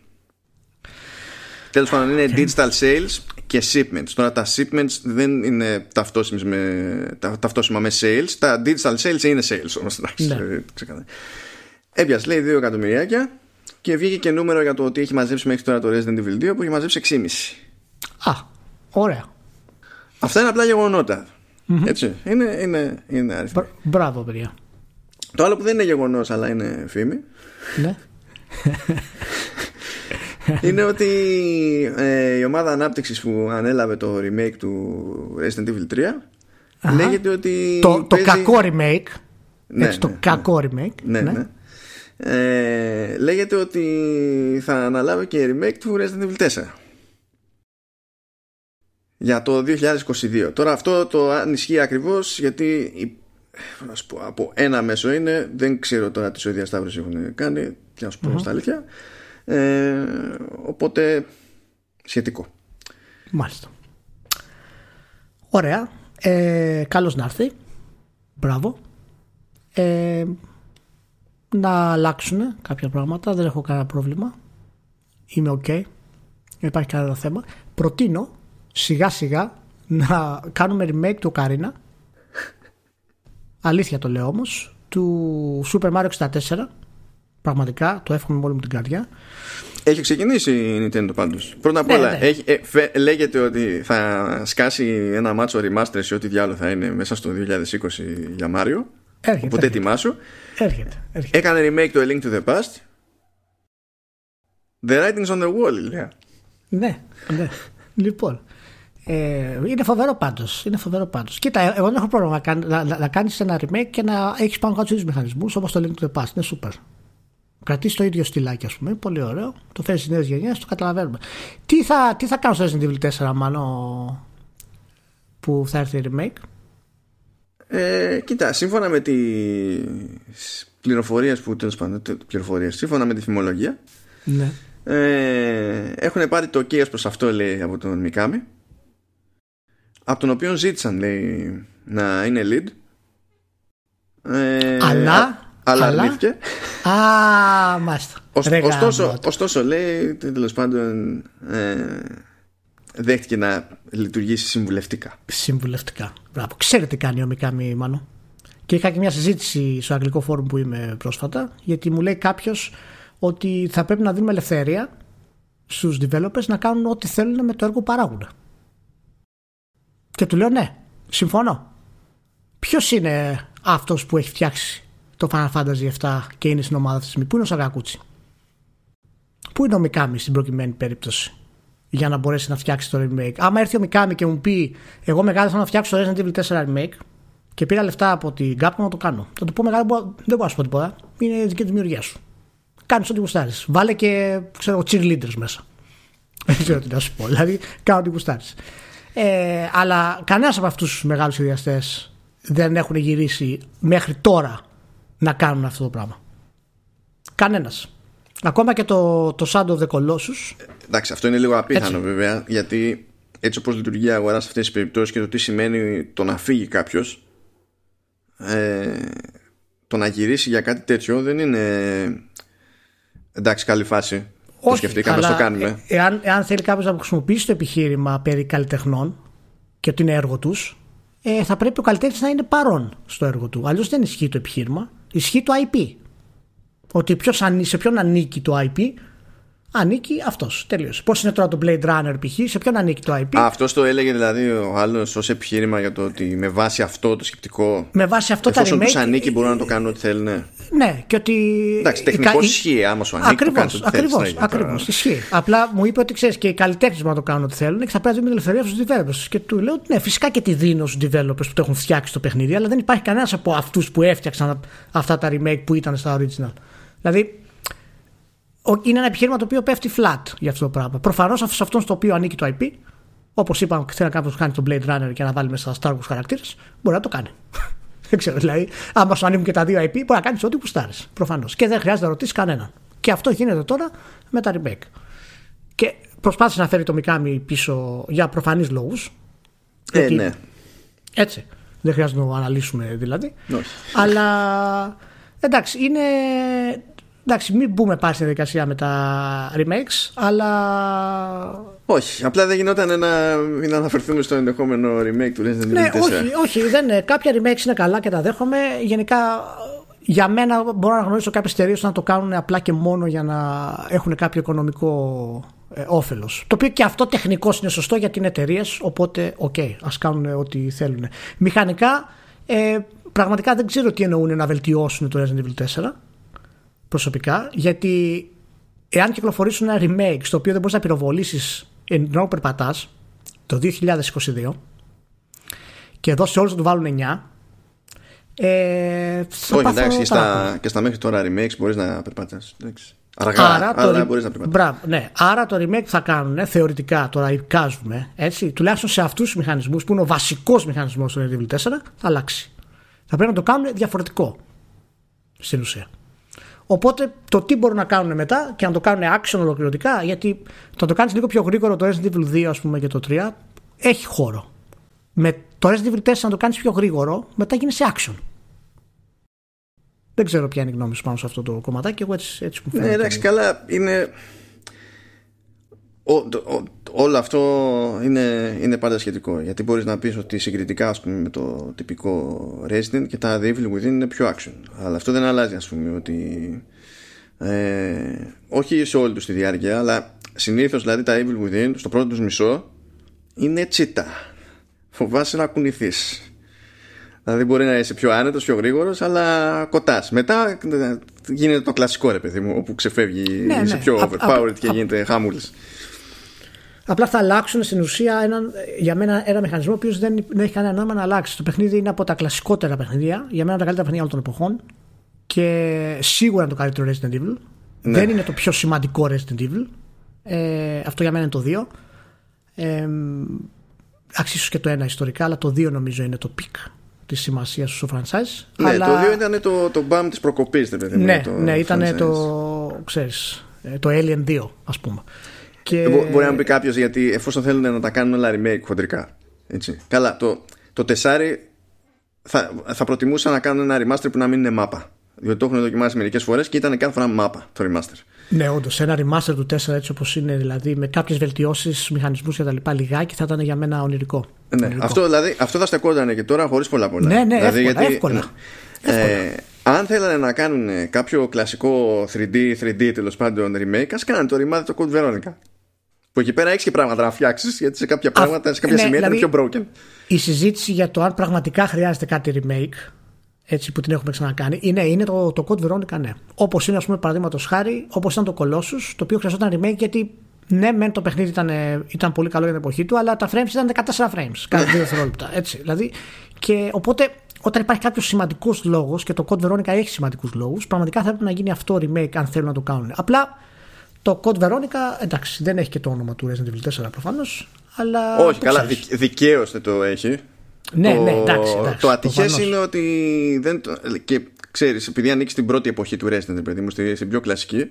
Τέλος πάντων είναι digital sales και shipments. Τώρα τα shipments δεν είναι ταυτόσιμα με, τα, ταυτόσιμα με sales. Τα digital sales είναι sales όμως. Ναι. Ε, Έπιασε λέει 2 εκατομμυριάκια και βγήκε και νούμερο για το ότι έχει μαζέψει μέχρι τώρα το Resident Evil 2 που έχει μαζέψει 6,5. Α, ωραία. Αυτά είναι απλά γεγονότα. Mm-hmm. Έτσι. Είναι, είναι, είναι αριθμοί. Μπράβο, παιδιά. Το άλλο που δεν είναι γεγονός, αλλά είναι φήμη. Ναι. είναι ότι ε, η ομάδα ανάπτυξης που ανέλαβε το remake του Resident Evil 3 Αχα. λέγεται ότι. Το, το κακό remake. Ναι, έτσι, το ναι, κακό ναι. remake. Ναι, ναι. ναι. Ε, λέγεται ότι θα αναλάβει και remake του Resident Evil 4 για το 2022 τώρα αυτό το αν ισχύει ακριβώς γιατί να σου πω, από ένα μέσο είναι δεν ξέρω τώρα τι Σουηδία Σταύρος έχουν κάνει και να σου πω στα αλήθεια. Ε, οπότε σχετικό. Μάλιστα. Ωραία. Ε, καλώς να έρθει. Μπράβο. Ε, να αλλάξουν κάποια πράγματα δεν έχω κανένα πρόβλημα. Είμαι ok. Δεν υπάρχει κανένα θέμα. Προτείνω σιγά σιγά να κάνουμε remake του Καρίνα αλήθεια το λέω όμως του Super Mario 64 πραγματικά το εύχομαι με όλη μου την καρδιά έχει ξεκινήσει η Nintendo πάντως Πρώτα απ' ναι, όλα ναι. Έχει, ε, λέγεται ότι θα σκάσει ένα μάτσο remaster σε ό,τι διάλογο θα είναι μέσα στο 2020 για Mario Έρχεται, Οπότε ετοιμάσου έρχεται, έρχεται. Έκανε remake το A Link to the Past The writing's on the wall λέει. Ναι, ναι. Λοιπόν ε, είναι φοβερό πάντως. Είναι φοβερό πάντως. Κοίτα, εγώ δεν έχω πρόβλημα να, να, να, να κάνεις ένα remake και να έχεις πάνω κάτω τους ίδιους μηχανισμούς όπως το Link to the Past. Είναι super. Κρατήσεις το ίδιο στυλάκι, ας πούμε. Πολύ ωραίο. Το φέρει στις νέες γενιές, το καταλαβαίνουμε. Τι θα, τι θα κάνω στο Resident Evil 4, μάλλον που θα έρθει η remake; Ε, κοίτα, σύμφωνα με τις πληροφορίες που τέλος πάντων. Πληροφορίες, σύμφωνα με τη φημολογία. Ναι. Ε, έχουν πάρει το ok προς αυτό, λέει, από τον Μικάμι από τον οποίο ζήτησαν λέει να είναι lead. Ε, αλλά; αλλά αρνήθηκε. Α <laughs> μάλιστα. Ωστόσο, ωστόσο λέει τέλος πάντων ε, δέχτηκε να λειτουργήσει συμβουλευτικά. Συμβουλευτικά. Μπράβο. ξέρετε τι κάνει ο Μικάμι Μάνο. Και είχα και μια συζήτηση στο αγγλικό φόρουμ που είμαι πρόσφατα γιατί μου λέει κάποιος ότι θα πρέπει να δίνουμε ελευθερία στους developers να κάνουν ό,τι θέλουν με το έργο που παράγουν και του λέω ναι, συμφωνώ. Ποιος είναι αυτός που έχει φτιάξει το Final Fantasy 7 και είναι στην ομάδα αυτή τη στιγμή, Πού είναι ο Σαγκακούτσι. Πού είναι ο Μικάμι στην προκειμένη περίπτωση για να μπορέσει να φτιάξει το remake; Άμα έρθει ο Μικάμι και μου πει, Εγώ μεγάλο θέλω να φτιάξω το Resident Evil 4 remake και πήρα λεφτά από την Capcom να το κάνω. Θα του πω μεγάλο, δεν μπορώ να σου πω τίποτα. Είναι δική δημιουργία σου. Κάνεις ό,τι γουστάρεις. Βάλε και ξέρω, cheerleaders μέσα. <laughs> Δεν ξέρω τι να σου πω. Δηλαδή, κάνω ό,τι γουστάρεις. Ε, αλλά κανένας από αυτούς τους μεγάλους σχεδιαστέ δεν έχουν γυρίσει μέχρι τώρα να κάνουν αυτό το πράγμα. Κανένας. Ακόμα και το, το Shadow of the Colossus. εντάξει, αυτό είναι λίγο απίθανο βέβαια, γιατί έτσι όπως λειτουργεί η αγορά σε αυτές τις περιπτώσεις και το τι σημαίνει το να φύγει κάποιος. Ε, το να γυρίσει για κάτι τέτοιο δεν είναι εντάξει καλή φάση όχι, το σκεφτήκαμε να το κάνουμε. Εάν, εάν θέλει κάποιος να χρησιμοποιήσει το επιχείρημα περί καλλιτεχνών και ότι είναι έργο τους, ε, θα πρέπει ο καλλιτέχνης να είναι παρόν στο έργο του. Αλλιώς δεν ισχύει το επιχείρημα. Ισχύει το IP. Ότι ποιος, σε ποιον ανήκει το IP ανήκει αυτός. Τελείωσε. Πώς είναι τώρα το Blade Runner π.χ., σε ποιον ανήκει το IP. Αυτός το έλεγε δηλαδή ο άλλος ως επιχείρημα για το ότι με βάση αυτό το σκεπτικό. Με βάση αυτό τα remake. τους ανήκει μπορούν να το κάνουν ό,τι θέλουν. Ναι, ναι και ότι. Εντάξει, τεχνικώ ισχύει. Άμα σου ανήκει. Ακριβώς. Ακριβώς. Ισχύει. Απλά μου είπε ότι ξέρεις και οι καλλιτέχνες μπορούν να το κάνουν ό,τι θέλουν και θα πρέπει να δίνουν ελευθερία στους developers. Και του λέω ότι ναι, φυσικά και τη δίνω στους developers που το έχουν φτιάξει το παιχνίδι, αλλά δεν υπάρχει κανένας από αυτούς που έφτιαξαν αυτά τα remake που ήταν στα original. Δηλαδή, είναι ένα επιχείρημα το οποίο πέφτει flat για αυτό το πράγμα. Προφανώς σε αυτόν στο οποίο ανήκει το IP, όπως είπαμε, θέλει κάποιος να κάνει το Blade Runner και να βάλει μέσα Star Wars χαρακτήρες, μπορεί να το κάνει. <laughs> δεν ξέρω, δηλαδή, άμα σου ανήκουν και τα δύο IP, μπορεί να κάνεις ό,τι κουστάρει. Προφανώς. Και δεν χρειάζεται να ρωτήσεις κανέναν. Και αυτό γίνεται τώρα με τα remake. Και προσπάθησε να φέρει το Mikami πίσω για προφανείς λόγους. Ε, ναι. Έτσι. Δεν χρειάζεται να το αναλύσουμε δηλαδή. Αλλά εντάξει, είναι Εντάξει, μην μπούμε πάλι στη διαδικασία με τα remakes, αλλά. Όχι, απλά δεν γινόταν να μην αναφερθούμε στο ενδεχόμενο remake του Resident Evil ναι, όχι, όχι, δεν, κάποια remakes είναι καλά και τα δέχομαι. Γενικά, για μένα μπορώ να γνωρίσω κάποιες εταιρείες να το κάνουν απλά και μόνο για να έχουν κάποιο οικονομικό ε, όφελος. Το οποίο και αυτό τεχνικώς είναι σωστό για τις εταιρείες, οπότε, ok, okay, ας κάνουν ό,τι θέλουν. Μηχανικά, ε, πραγματικά δεν ξέρω τι εννοούν να βελτιώσουν το Resident Evil 4 προσωπικά, γιατί εάν κυκλοφορήσουν ένα remake στο οποίο δεν μπορείς να πυροβολήσεις ενώ περπατάς το 2022 και εδώ σε όλους θα του βάλουν 9. Ε, Όχι, εντάξει, και στα, και στα μέχρι τώρα remakes μπορείς να περπατάς. Αργά, άρα, αλλά μπορείς να περπατάς. Μπράβο, ναι. Άρα το remake θα κάνουν θεωρητικά, τώρα εικάζουμε, έτσι, τουλάχιστον σε αυτούς τους μηχανισμούς που είναι ο βασικός μηχανισμός του Resident Evil 4, θα αλλάξει. Θα πρέπει να το κάνουν διαφορετικό στην ουσία. Οπότε το τι μπορούν να κάνουν μετά και να το κάνουν action ολοκληρωτικά, γιατί το να το κάνεις λίγο πιο γρήγορο το Resident Evil 2 ας πούμε, και το 3 έχει χώρο. Με το Resident Evil 4 να το κάνεις πιο γρήγορο, μετά γίνει σε action. Δεν ξέρω ποια είναι η γνώμη σου πάνω σε αυτό το κομματάκι. Εγώ έτσι, έτσι μου φαίνεται. Ναι, εντάξει, καλά. Είναι όλο αυτό είναι, είναι πάντα σχετικό γιατί μπορείς να πεις ότι συγκριτικά ας πούμε, με το τυπικό Resident και τα The Evil Within είναι πιο action αλλά αυτό δεν αλλάζει ας πούμε ότι ε, όχι σε όλη τους τη διάρκεια αλλά συνήθως δηλαδή τα Evil Within στο πρώτο τους μισό είναι τσίτα φοβάσαι να κουνηθείς Δηλαδή μπορεί να είσαι πιο άνετος, πιο γρήγορος αλλά κοτάς. Μετά γίνεται το κλασικό ρε παιδί μου όπου ξεφεύγει, ναι, είσαι ναι. πιο overpowered και γίνεται χάμουλης. Απλά θα αλλάξουν στην ουσία έναν, για μένα ένα μηχανισμό ο οποίος δεν, δεν έχει κανένα νόημα να αλλάξει. Το παιχνίδι είναι από τα κλασικότερα παιχνίδια, για μένα τα καλύτερα παιχνίδια όλων των εποχών και σίγουρα είναι το καλύτερο Resident Evil. Ναι. Δεν είναι το πιο σημαντικό Resident Evil. Ε, αυτό για μένα είναι το 2. Ε, εξίσου και το ένα ιστορικά, αλλά το 2 νομίζω είναι το peak της σημασίας του στο franchise. Ναι, αλλά... το 2 ήταν το, το μπαμ της προκοπής, δεν Ναι, το ναι ήταν το, ξέρεις, ε, το Alien 2, ας πούμε. Και... Ε, μπορεί να πει κάποιος γιατί εφόσον θέλουν να τα κάνουν όλα remake χοντρικά. Έτσι. Καλά, το, το 4 θα, θα προτιμούσα να κάνουν ένα remaster που να μην είναι μάπα. Διότι το έχουν δοκιμάσει μερικές φορές και ήταν κάθε φορά μάπα το remaster. Ναι, όντως. Ένα remaster του 4 έτσι όπως είναι, δηλαδή με κάποιες βελτιώσεις, μηχανισμούς και τα λοιπά, λιγάκι θα ήταν για μένα ονειρικό. Ναι, ονειρικό. Αυτό, δηλαδή, αυτό θα στεκόταν και τώρα χωρίς πολλά πολλά. Ναι, ναι, δηλαδή, εύκολα, γιατί, εύκολα. Ε, αν θέλανε να κάνουν κάποιο κλασικό 3D, 3D τέλος πάντων remake, ας κάνουν το remake το Code Veronica. Που εκεί πέρα έχεις και πράγματα να φτιάξεις, γιατί σε κάποια πράγματα, σε κάποια ναι, σημεία δηλαδή, είναι πιο broken. Η συζήτηση για το αν πραγματικά χρειάζεται κάτι remake, έτσι που την έχουμε ξανακάνει, είναι, είναι το, το Code Veronica, ναι. Όπως είναι, ας πούμε, παραδείγματος χάρη, όπως ήταν το Colossus, το οποίο χρειαζόταν remake γιατί ναι, μεν το παιχνίδι ήταν, ήταν πολύ καλό για την εποχή του, αλλά τα frames ήταν 14 frames κάθε δύο δευτερόλεπτα. Έτσι. Δηλαδή, και οπότε όταν υπάρχει κάποιος σημαντικός λόγος και το Code Veronica έχει σημαντικούς λόγους, πραγματικά θα πρέπει να γίνει αυτό remake αν θέλουν να το κάνουν. Απλά το Code Veronica, εντάξει, δεν έχει και το όνομα του Resident Evil 4 προφανώς. Αλλά Όχι, καλά, δικαίω δεν το έχει. Ναι, το, ναι, εντάξει. εντάξει το ατυχές είναι ότι. Δεν το, και ξέρεις, επειδή ανήκει στην πρώτη εποχή του Resident, παιδί μου, στην πιο κλασική,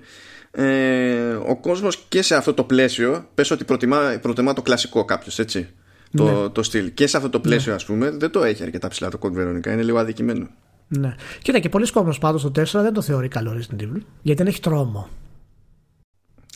ε, ο κόσμος και σε αυτό το πλαίσιο, πες ότι προτιμά, προτιμά το κλασικό κάποιος, έτσι. Το, ναι. το στυλ. Και σε αυτό το πλαίσιο, ναι. ας πούμε, δεν το έχει αρκετά ψηλά το Code Veronica. Είναι λίγο αδικημένο. Ναι. Κοίτα, και πολλοί κόσμοι πάντως το 4 δεν το θεωρεί καλό Resident Evil, γιατί δεν έχει τρόμο.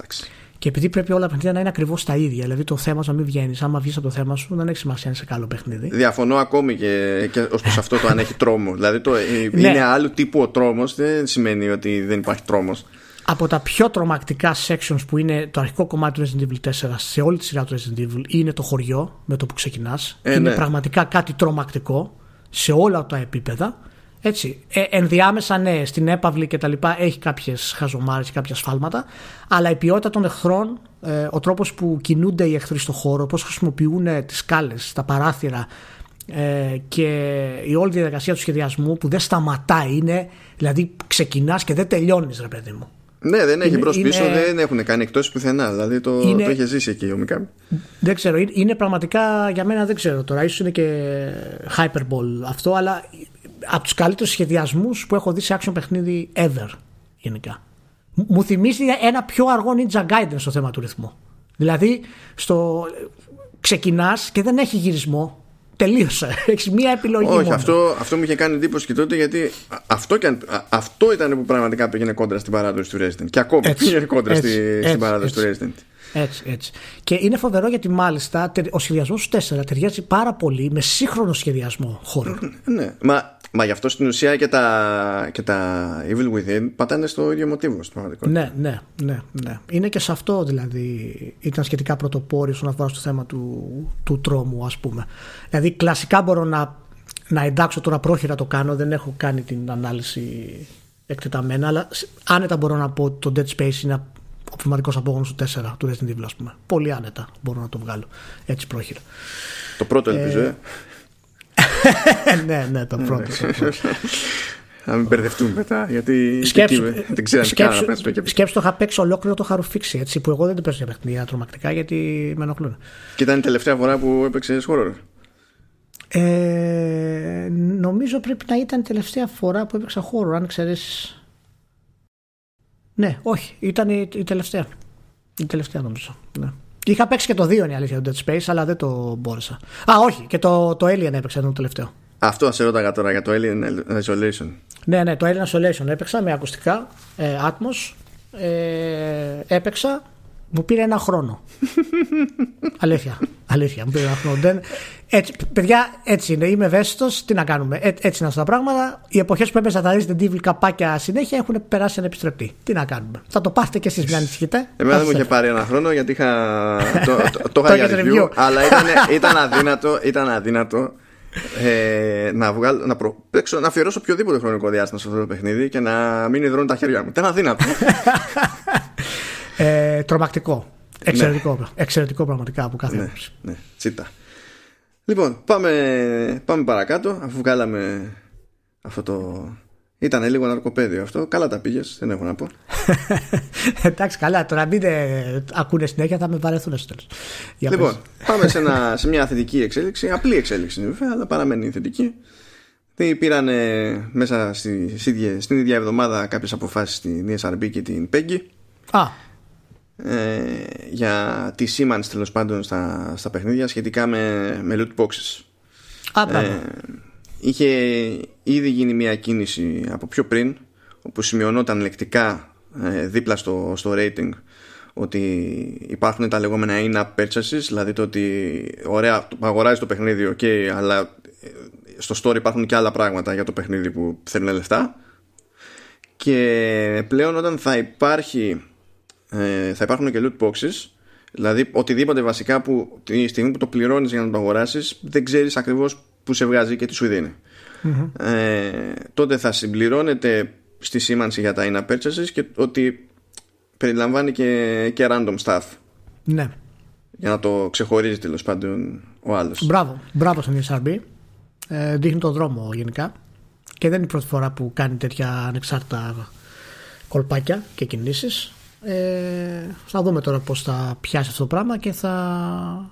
Εντάξει. Και επειδή πρέπει όλα τα παιχνίδια να είναι ακριβώς τα ίδια, δηλαδή το θέμα σου να μην βγαίνεις, άμα βγεις από το θέμα σου, δεν έχει σημασία αν είσαι καλό παιχνίδι. Διαφωνώ ακόμη και, και ως προς αυτό το αν έχει τρόμο. Δηλαδή το, <laughs> ναι. είναι άλλου τύπου ο τρόμος, δεν σημαίνει ότι δεν υπάρχει τρόμος. Από τα πιο τρομακτικά sections που είναι το αρχικό κομμάτι του Resident Evil 4 σε όλη τη σειρά του Resident Evil είναι το χωριό με το που ξεκινάς. Ε, είναι ναι. πραγματικά κάτι τρομακτικό σε όλα τα επίπεδα. Έτσι. Ε, ενδιάμεσα, ναι, στην έπαυλη και τα λοιπά έχει κάποιες χαζομάρες και κάποια σφάλματα. Αλλά η ποιότητα των εχθρών, ε, ο τρόπος που κινούνται οι εχθροί στον χώρο, πώς χρησιμοποιούν τις σκάλες, τα παράθυρα ε, και η όλη διαδικασία του σχεδιασμού που δεν σταματάει είναι, δηλαδή ξεκινάς και δεν τελειώνεις, ρε παιδί μου. Ναι, δεν έχει μπρος πίσω, δεν έχουν κάνει εκτός πουθενά. Δηλαδή το, είναι, το είχε ζήσει εκεί ο Μικάμι. Δεν ξέρω, είναι πραγματικά για μένα δεν ξέρω τώρα. ίσως είναι και hyperball αυτό, αλλά από τους καλύτερους σχεδιασμούς που έχω δει σε action παιχνίδι ever γενικά. Μου θυμίζει ένα πιο αργό Ninja Gaiden στο θέμα του ρυθμού. Δηλαδή, στο... ξεκινάς και δεν έχει γυρισμό. Τελείωσε. <laughs> Έχεις μία επιλογή. Όχι, μόνο. Αυτό, αυτό μου είχε κάνει εντύπωση και τότε γιατί αυτό, και, αυτό ήταν που πραγματικά πήγαινε κόντρα στην παράδοση του Resident. Και ακόμη έτσι, πήγαινε κόντρα έτσι, στη, έτσι, στην παράδοση του Resident. Έτσι, έτσι. Και είναι φοβερό γιατί μάλιστα ο σχεδιασμός του 4 ταιριάζει πάρα πολύ με σύγχρονο σχεδιασμό χώρου. Ναι, μα Μα γι' αυτό στην ουσία και τα, και τα Evil Within πατάνε στο ίδιο μοτίβο στην πραγματικότητα. Ναι, ναι, ναι, ναι. Είναι και σε αυτό δηλαδή ήταν σχετικά πρωτοπόριο όσον αφορά στο θέμα του, του τρόμου, ας πούμε. Δηλαδή κλασικά μπορώ να, να εντάξω τώρα πρόχειρα το κάνω, δεν έχω κάνει την ανάλυση εκτεταμένα, αλλά άνετα μπορώ να πω ότι το Dead Space είναι ο πνευματικός απόγονος του 4 του Resident Evil, ας πούμε. Πολύ άνετα μπορώ να το βγάλω έτσι πρόχειρα. Το πρώτο ελπίζω, ε. Ε. <laughs> ναι, ναι, το ναι, πρώτο. Να μην μπερδευτούμε μετά, γιατί σκέψου, δεν ξέρω σκέψου, να σκέψου το είχα παίξει ολόκληρο το χαρουφίξι, έτσι, που εγώ δεν το παίζω για παιχνίδια τρομακτικά γιατί με ενοχλούν. Και ήταν η τελευταία φορά που έπαιξε χώρο. Ε, νομίζω πρέπει να ήταν η τελευταία φορά που έπαιξα χώρο, αν ξέρεις... Ναι, όχι, ήταν η, η τελευταία. Η τελευταία νομίζω. Ναι. Είχα παίξει και το 2 είναι η αλήθεια του Dead Space, αλλά δεν το μπόρεσα. Α, όχι, και το, το Alien έπαιξα το τελευταίο. Αυτό σε ρώταγα τώρα για το Alien Isolation. Ναι, ναι, το Alien Isolation έπαιξα με ακουστικά, ε, Atmos. Ε, έπαιξα μου πήρε ένα χρόνο. <laughs> αλήθεια. Αλήθεια. Μου πήρε ένα χρόνο. Δεν... Έτσι, παιδιά, έτσι είναι. Είμαι ευαίσθητος. Τι να κάνουμε; Ε, έτσι είναι αυτά τα πράγματα. Οι εποχές που έπαιζα τα Resident Evil καπάκια συνέχεια έχουν περάσει ανεπιστρεπτή. Τι να κάνουμε; Θα το πάστε κι εσείς, μια ανησυχείτε. Εμένα δεν μου είχε πάρει ένα χρόνο γιατί είχα. <laughs> το, το, το, το είχα για review. αλλά ήταν, <laughs> ήταν αδύνατο. Ήταν αδύνατο ε, να, βγάλω, να, προ, παίξω, να αφιερώσω οποιοδήποτε χρονικό διάστημα σε αυτό το παιχνίδι και να μην υδρώνουν τα χέρια μου. Ήταν αδύνατο. <laughs> Ε, τρομακτικό. Εξαιρετικό, ναι. εξαιρετικό πραγματικά από κάθε ναι, ναι, τσίτα. Λοιπόν, πάμε, πάμε παρακάτω αφού βγάλαμε αυτό το... Ήταν λίγο ναρκοπαίδιο αυτό. Καλά τα πήγες, δεν έχω να πω. <laughs> Εντάξει, καλά. Τώρα μην ακούνε συνέχεια, θα με βαρεθούν στο τέλος. Λοιπόν, πάμε σε, ένα, σε μια θετική εξέλιξη. Απλή εξέλιξη βέβαια, αλλά παραμένει θετική. Πήραν μέσα στη, στην ίδια εβδομάδα κάποιες αποφάσεις στην ESRB και την PEGI. Α ε, για τη σήμανση τέλος πάντων στα, στα παιχνίδια σχετικά με, με loot boxes. Α, ε, είχε ήδη γίνει μια κίνηση από πιο πριν όπου σημειωνόταν λεκτικά ε, δίπλα στο, στο rating ότι υπάρχουν τα λεγόμενα in-app purchases δηλαδή το ότι ωραία αγοράζεις το παιχνίδι ok αλλά ε, στο store υπάρχουν και άλλα πράγματα για το παιχνίδι που θέλουν λεφτά και πλέον όταν θα υπάρχει ε, θα υπάρχουν και loot boxes. Δηλαδή οτιδήποτε βασικά που τη στιγμή που το πληρώνεις για να το αγοράσεις δεν ξέρεις ακριβώς που σε βγάζει και τι σου δινει ε, τότε θα συμπληρώνεται στη σήμανση για τα in purchases και ότι περιλαμβάνει και, και random stuff. Ναι. Για να το ξεχωρίζει τέλος πάντων ο άλλος. Μπράβο, μπράβο στον SRB ε, δείχνει τον δρόμο γενικά. Και δεν είναι η πρώτη φορά που κάνει τέτοια ανεξάρτητα κολπάκια και κινήσεις ε, θα δούμε τώρα πώς θα πιάσει αυτό το πράγμα και θα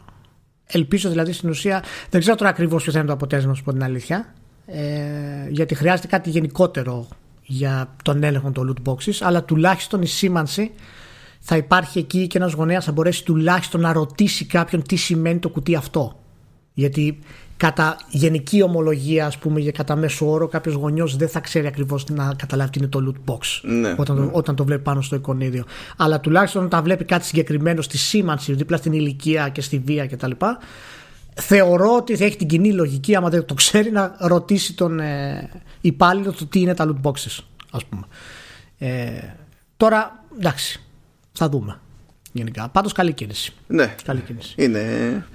ελπίζω δηλαδή στην ουσία δεν ξέρω τώρα ακριβώς ποιο θα είναι το αποτέλεσμα σου πω την αλήθεια ε, γιατί χρειάζεται κάτι γενικότερο για τον έλεγχο των loot boxes αλλά τουλάχιστον η σήμανση θα υπάρχει εκεί και ένας γονέας θα μπορέσει τουλάχιστον να ρωτήσει κάποιον τι σημαίνει το κουτί αυτό. Γιατί κατά γενική ομολογία, ας πούμε, για κατά μέσο όρο, κάποιος γονιός δεν θα ξέρει ακριβώς να καταλάβει τι είναι το loot box Ναι, όταν, ναι. Το, όταν το βλέπει πάνω στο εικονίδιο. Αλλά τουλάχιστον όταν βλέπει κάτι συγκεκριμένο στη σήμανση, δίπλα στην ηλικία και στη βία κτλ. Θεωρώ ότι θα έχει την κοινή λογική, άμα δεν το ξέρει, να ρωτήσει τον ε, υπάλληλο το τι είναι τα loot boxes, ας πούμε. Ε, τώρα, εντάξει, θα δούμε. Γενικά. Πάντως καλή κίνηση. Ναι, Καλή κίνηση. είναι,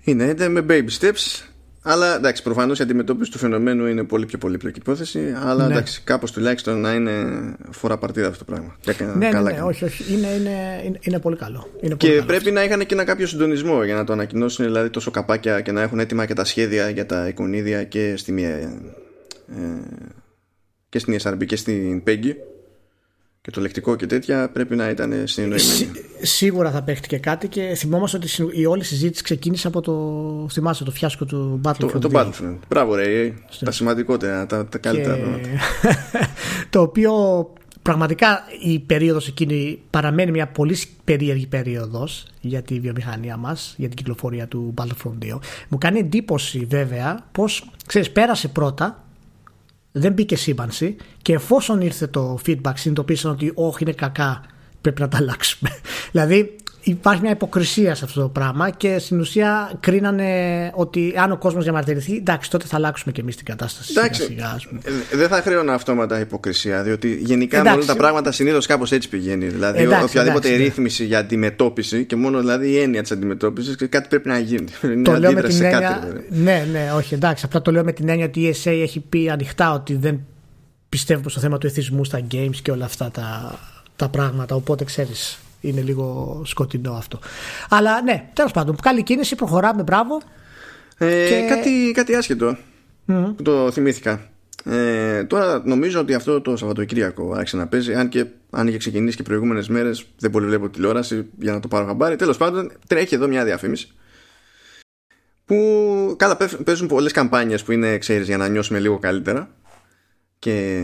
είναι, είναι με baby steps. Αλλά εντάξει, προφανώς η αντιμετώπιση του φαινομένου είναι πολύ πιο πολύπλοκη υπόθεση. Αλλά Ναι. εντάξει, κάπως τουλάχιστον να είναι φορά παρτίδα αυτό το πράγμα. Και Ναι, ναι, καλά ναι, κάνει. όχι, όχι. Είναι, είναι, είναι, είναι πολύ καλό. Είναι πολύ Και καλό. πρέπει να είχαν και ένα κάποιο συντονισμό για να το ανακοινώσουν δηλαδή τόσο καπάκια και να έχουν έτοιμα και τα σχέδια για τα εικονίδια και, στη μία, ε, και στην ESRB και στην PEGI και το λεκτικό και τέτοια πρέπει να ήταν συνεννοημένοι. Σί- σίγουρα θα παίχτηκε κάτι και θυμόμαστε ότι συ- η όλη συζήτηση ξεκίνησε από το, θυμάσαι, το φιάσκο του Battlefield. Το, το 2. Battlefront. Μπράβο, ρε. Τα σημαντικότερα, τα, τα καλύτερα Και- πράγματα. <laughs> το οποίο πραγματικά η περίοδος εκείνη παραμένει μια πολύ περίεργη περίοδος για τη βιομηχανία μας, για την κυκλοφορία του Battlefront 2. Μου κάνει εντύπωση βέβαια πως, ξέρεις, πέρασε πρώτα, δεν μπήκε σύμπανση και εφόσον ήρθε το feedback συνειδητοποίησαν ότι όχι είναι κακά, πρέπει να τα αλλάξουμε. <laughs> δηλαδή υπάρχει μια υποκρισία σε αυτό το πράγμα και στην ουσία κρίνανε ότι αν ο κόσμος διαμαρτυρηθεί, εντάξει τότε θα αλλάξουμε και εμείς την κατάσταση Εντάξει. σιγά σιγά. ας πούμε. Ε, Δεν θα χρέωνα αυτόματα υποκρισία, διότι γενικά με Εντάξει. όλα τα πράγματα συνήθως κάπως έτσι πηγαίνει. Δηλαδή, Εντάξει, οποιαδήποτε εντάξει, ναι. ρύθμιση για αντιμετώπιση και μόνο δηλαδή η έννοια της αντιμετώπισης και κάτι πρέπει να γίνει. <laughs> Είναι το λέω με αντίδραση την σε έννοια. κάτι. δηλαδή. ναι, ναι, όχι, εντάξει. Απλά το λέω με την έννοια ότι η ESA έχει πει ανοιχτά ότι δεν πιστεύουμε στο θέμα του εθισμού στα games και όλα αυτά τα, τα πράγματα. Οπότε ξέρεις, είναι λίγο σκοτεινό αυτό. Αλλά ναι, τέλος πάντων, καλή κίνηση, προχωράμε, μπράβο. Ε, Και- κάτι, κάτι άσχετο που το θυμήθηκα. Ε, τώρα νομίζω ότι αυτό το Σαββατοκύριακο άρχισε να παίζει. Αν και αν είχε ξεκινήσει και προηγούμενες μέρες, δεν πολύ βλέπω τηλεόραση για να το πάρω χαμπάρι. Τέλος πάντων, τρέχει εδώ μια διαφήμιση. Που καλά παίζ- παίζουν πολλές καμπάνιες που είναι, ξέρεις, για να νιώσουμε λίγο καλύτερα. Και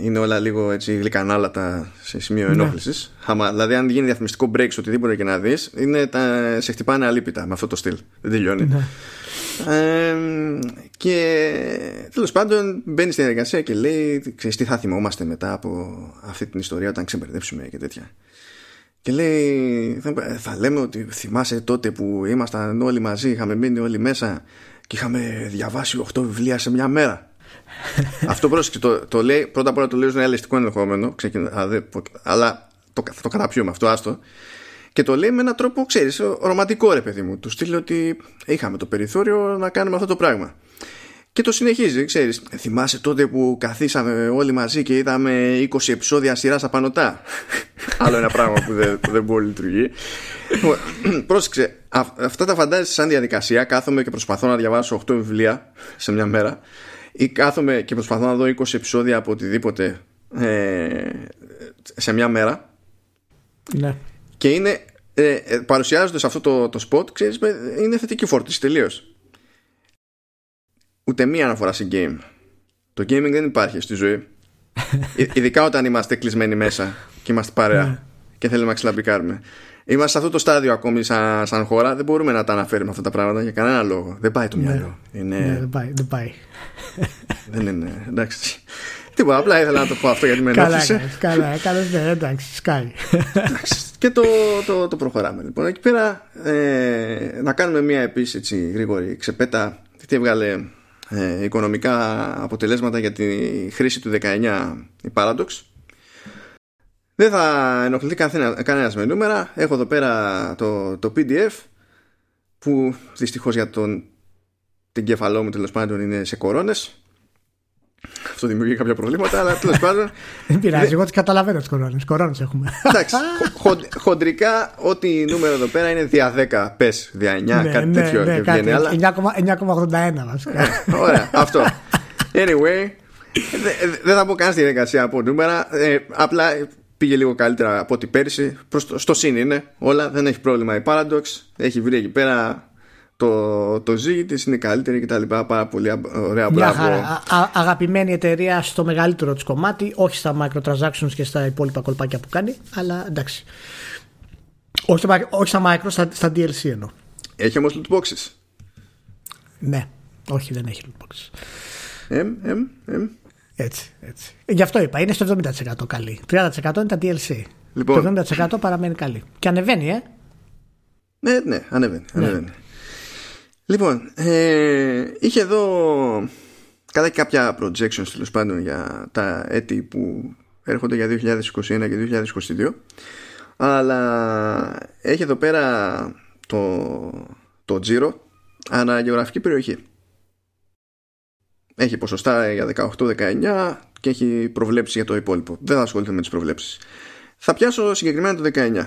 είναι όλα λίγο έτσι γλυκανάλατα σε σημείο Ναι. ενόχλησης. Δηλαδή, αν γίνει διαφημιστικό break σε οτιδήποτε και να δεις, σε χτυπάνε αλίπητα με αυτό το στυλ. Δεν τελειώνει. Ναι. Ε, και τέλος πάντων μπαίνει στην εργασία και λέει ξέρεις τι θα θυμόμαστε μετά από αυτή την ιστορία όταν ξεμπερδέψουμε και τέτοια και λέει θα, θα λέμε ότι θυμάσαι τότε που ήμασταν όλοι μαζί είχαμε μείνει όλοι μέσα και είχαμε διαβάσει 8 βιβλία σε μια μέρα <laughs> αυτό πρόσεξε το, το λέει πρώτα απ' όλα το λέει ως ένα ελεστικό ενδεχόμενο ξεκινά, α, δεν- αλλά το, θα το καταπιούμε αυτό άστο και το λέει με έναν τρόπο, ξέρεις, ρομαντικό ρε παιδί μου. Του στείλει ότι είχαμε το περιθώριο να κάνουμε αυτό το πράγμα. Και το συνεχίζει, ξέρεις. Θυμάσαι τότε που καθίσαμε όλοι μαζί και είδαμε 20 επεισόδια σειράς απανωτά. <laughs> Άλλο ένα πράγμα που δεν, που δεν μπορεί να λειτουργεί. Λοιπόν, <clears throat> Πρόσεξε, α- αυτά τα φαντάζεσαι σαν διαδικασία. Κάθομαι και προσπαθώ να διαβάσω 8 βιβλία σε μια μέρα. Ή κάθομαι και προσπαθώ να δω 20 επεισόδια από οτιδήποτε ε, σε μια μέρα Ναι. και είναι ε, ε, παρουσιάζοντας αυτό το, το spot ξέρεις, με- είναι θετική φόρτιση τελείως. ούτε μία αναφορά σε game το gaming δεν υπάρχει στη ζωή <laughs> Ε, ειδικά όταν είμαστε κλεισμένοι μέσα και είμαστε παρέα και θέλουμε να ξυλαμπικάρουμε είμαστε σε αυτό το στάδιο ακόμη σαν, σαν χώρα δεν μπορούμε να τα αναφέρουμε αυτά τα πράγματα για κανένα λόγο δεν πάει το μυαλό είναι, Ναι, δεν πάει. Δεν πάει. Δεν είναι εντάξει. Τίποτα, απλά ήθελα να το πω αυτό γιατί με καλά, ενόχλησε. έκανες, καλά, έκανες, ναι, εντάξει, σκάει. και το, το, το προχωράμε λοιπόν. Εκεί πέρα ε, να κάνουμε μια επίσης έτσι γρήγορη ξεπέτα τι έβγαλε ε, οικονομικά αποτελέσματα για τη χρήση του 19 η Paradox. Δεν θα ενοχληθεί καθένα, κανένας με νούμερα. Έχω εδώ πέρα το, το PDF που δυστυχώς για τον την κεφαλό μου τέλος πάντων είναι σε κορώνες αυτό δημιουργεί κάποια προβλήματα αλλά τέλος πάντων <laughs> Δεν πειράζει, εγώ τις καταλαβαίνω τις κορώνες. Κορώνες έχουμε. Εντάξει, <laughs> χον- χοντρικά ό,τι νούμερο εδώ πέρα είναι δια 10, πες, δια 9, Ναι, κάτι ναι, τέτοιο ναι, και κάτι, βγαίνει, αλλά... 9,81 βασικά. Ωραία, <laughs> αυτό. Anyway, δε- δε- δεν θα πω καν στη διαδικασία από νούμερα, ε, απλά πήγε λίγο καλύτερα από ό,τι πέρυσι, προς το, στο συν είναι όλα, δεν έχει πρόβλημα η Paradox, έχει βρει εκεί πέρα το, το ζύγι της, είναι καλύτερη και τα λοιπά, πάρα πολύ α- ωραία, Μια μπράβο. χαρά. Α- α- αγαπημένη εταιρεία στο μεγαλύτερο της κομμάτι, όχι στα microtransactions και στα υπόλοιπα κολπάκια που κάνει, αλλά εντάξει. Όχι στα, όχι στα micro, στα, στα DLC εννοώ. Έχει όμως loot boxes. Ναι. Όχι, δεν έχει loot boxes. Εμ, εμ, εμ. Έτσι, έτσι. Γι' αυτό είπα, είναι στο 70% καλή. 30% είναι τα DLC. Λοιπόν. Το 70% παραμένει καλή. Και ανεβαίνει, ε. Ναι, ναι, ανεβαίνει. ανεβαίνει. Λοιπόν, ε, είχε εδώ κατά και κάποια projections τέλος πάντων για τα έτη που έρχονται για 2021 και 2022 αλλά έχει εδώ πέρα το, το τζίρο ανά γεωγραφική περιοχή. Έχει ποσοστά για 18-19 και έχει προβλέψεις για το υπόλοιπο. Δεν θα ασχοληθώ με τις προβλέψεις. Θα πιάσω συγκεκριμένα το 19.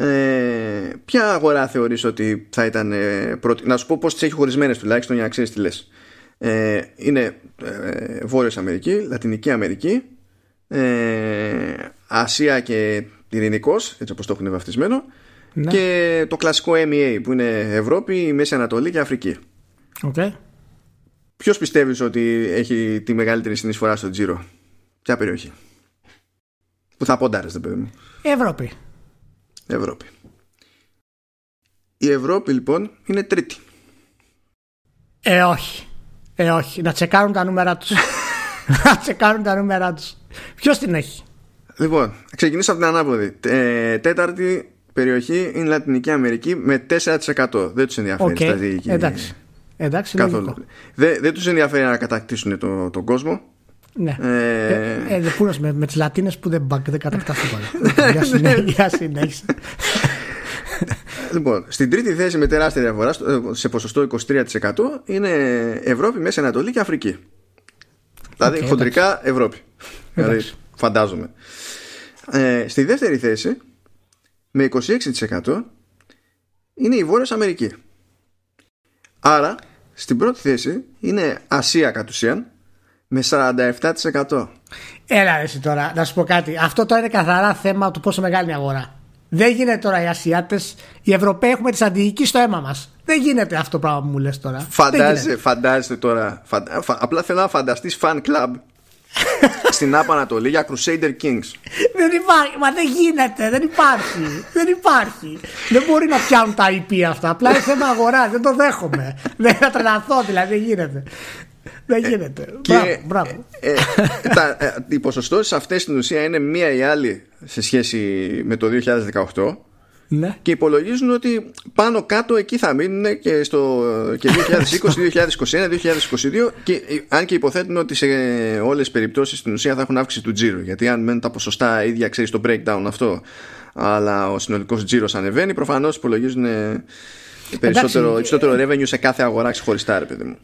Ε, ποια αγορά θεωρείς ότι θα ήταν ε, πρώτη Να σου πω πως τις έχει χωρισμένες τουλάχιστον για να ξέρεις τι λες ε, Είναι ε, Βόρειος Αμερική, Λατινική Αμερική ε, Ασία και Ειρηνικός Έτσι όπως το έχουν βαφτισμένο Ναι. Και το κλασικό MEA που είναι Ευρώπη, Μέση Ανατολή και Αφρική Okay. Ποιος πιστεύεις ότι έχει τη μεγαλύτερη συνεισφορά στο τζίρο; Ποια περιοχή; Που θα ποντάρεστε παιδί μου Ευρώπη. Ευρώπη. Η Ευρώπη λοιπόν είναι τρίτη. Ε, όχι. Ε, όχι. Να τσεκάρουν τα νούμερα τους. <laughs> να τσεκάρουν τα νούμερα τους. Ποιος την έχει; Λοιπόν, ξεκινήσω από την ανάποδη. Ε, τέταρτη περιοχή είναι η Λατινική Αμερική με 4%. Δεν τους ενδιαφέρει Οκ. η στρατηγική. Εντάξει. Εντάξει, Καθόλου. λογικό. Δεν, δεν τους ενδιαφέρει να κατακτήσουν το, τον κόσμο. Ναι. Ε, Ε, ε, δεν πούνε με, με τις Λατίνες που δεν, μπακ- δεν κατακτάς τίποτα. <laughs> Για συνέ- Για συνέχιση. <laughs> Λοιπόν, στην τρίτη θέση με τεράστια διαφορά, στο- ε, σε ποσοστό 23% είναι Ευρώπη, Μέση Ανατολή και Αφρική. Δηλαδή, Οκ, χοντρικά Ευρώπη. Δηλαδή, Εντάξει. φαντάζομαι. Ε, στη δεύτερη θέση, με 26% είναι η Βόρειος Αμερική. Άρα, στην πρώτη θέση είναι Ασία κατ' ουσίαν με 47%. Έλα ρε εσύ τώρα, να σου πω κάτι. Αυτό τώρα είναι καθαρά θέμα του πόσο μεγάλη είναι η αγορά. Δεν γίνεται τώρα οι Ασιάτες, οι Ευρωπαίοι έχουμε τη στρατηγική στο αίμα μας. Δεν γίνεται αυτό το πράγμα που μου λες τώρα. Δεν Φαντάζεσαι, γίνεται. φαντάζεσαι τώρα. φαντα- φα- απλά θέλω να φανταστείς fan club <laughs> στην Άπα Ανατολή για Crusader Kings. Δεν υπάρχει, μα δεν γίνεται, δεν υπάρχει. δεν υπάρχει. Δεν μπορεί να πιάνουν τα IP αυτά. Απλά είναι θέμα αγοράς, δεν το δέχομαι. δεν θα τρελαθώ, δηλαδή δεν γίνεται. Δεν γίνεται. Μπράβο, μπράβο. ε, τα, ε, οι ποσοστώσεις αυτές στην ουσία είναι μία ή άλλη σε σχέση με το 2018 Ναι. και υπολογίζουν ότι πάνω κάτω εκεί θα μείνουν και, στο, και 2020, 2021, 2022 και ε, αν και υποθέτουν ότι σε όλες τις περιπτώσεις στην ουσία θα έχουν αύξηση του τζίρου γιατί αν μένουν τα ποσοστά ίδια ξέρεις το breakdown αυτό αλλά ο συνολικός τζίρος ανεβαίνει προφανώς υπολογίζουν ε, περισσότερο, Εντάξει, περισσότερο revenue σε κάθε αγορά ξεχωριστά ρε παιδί μου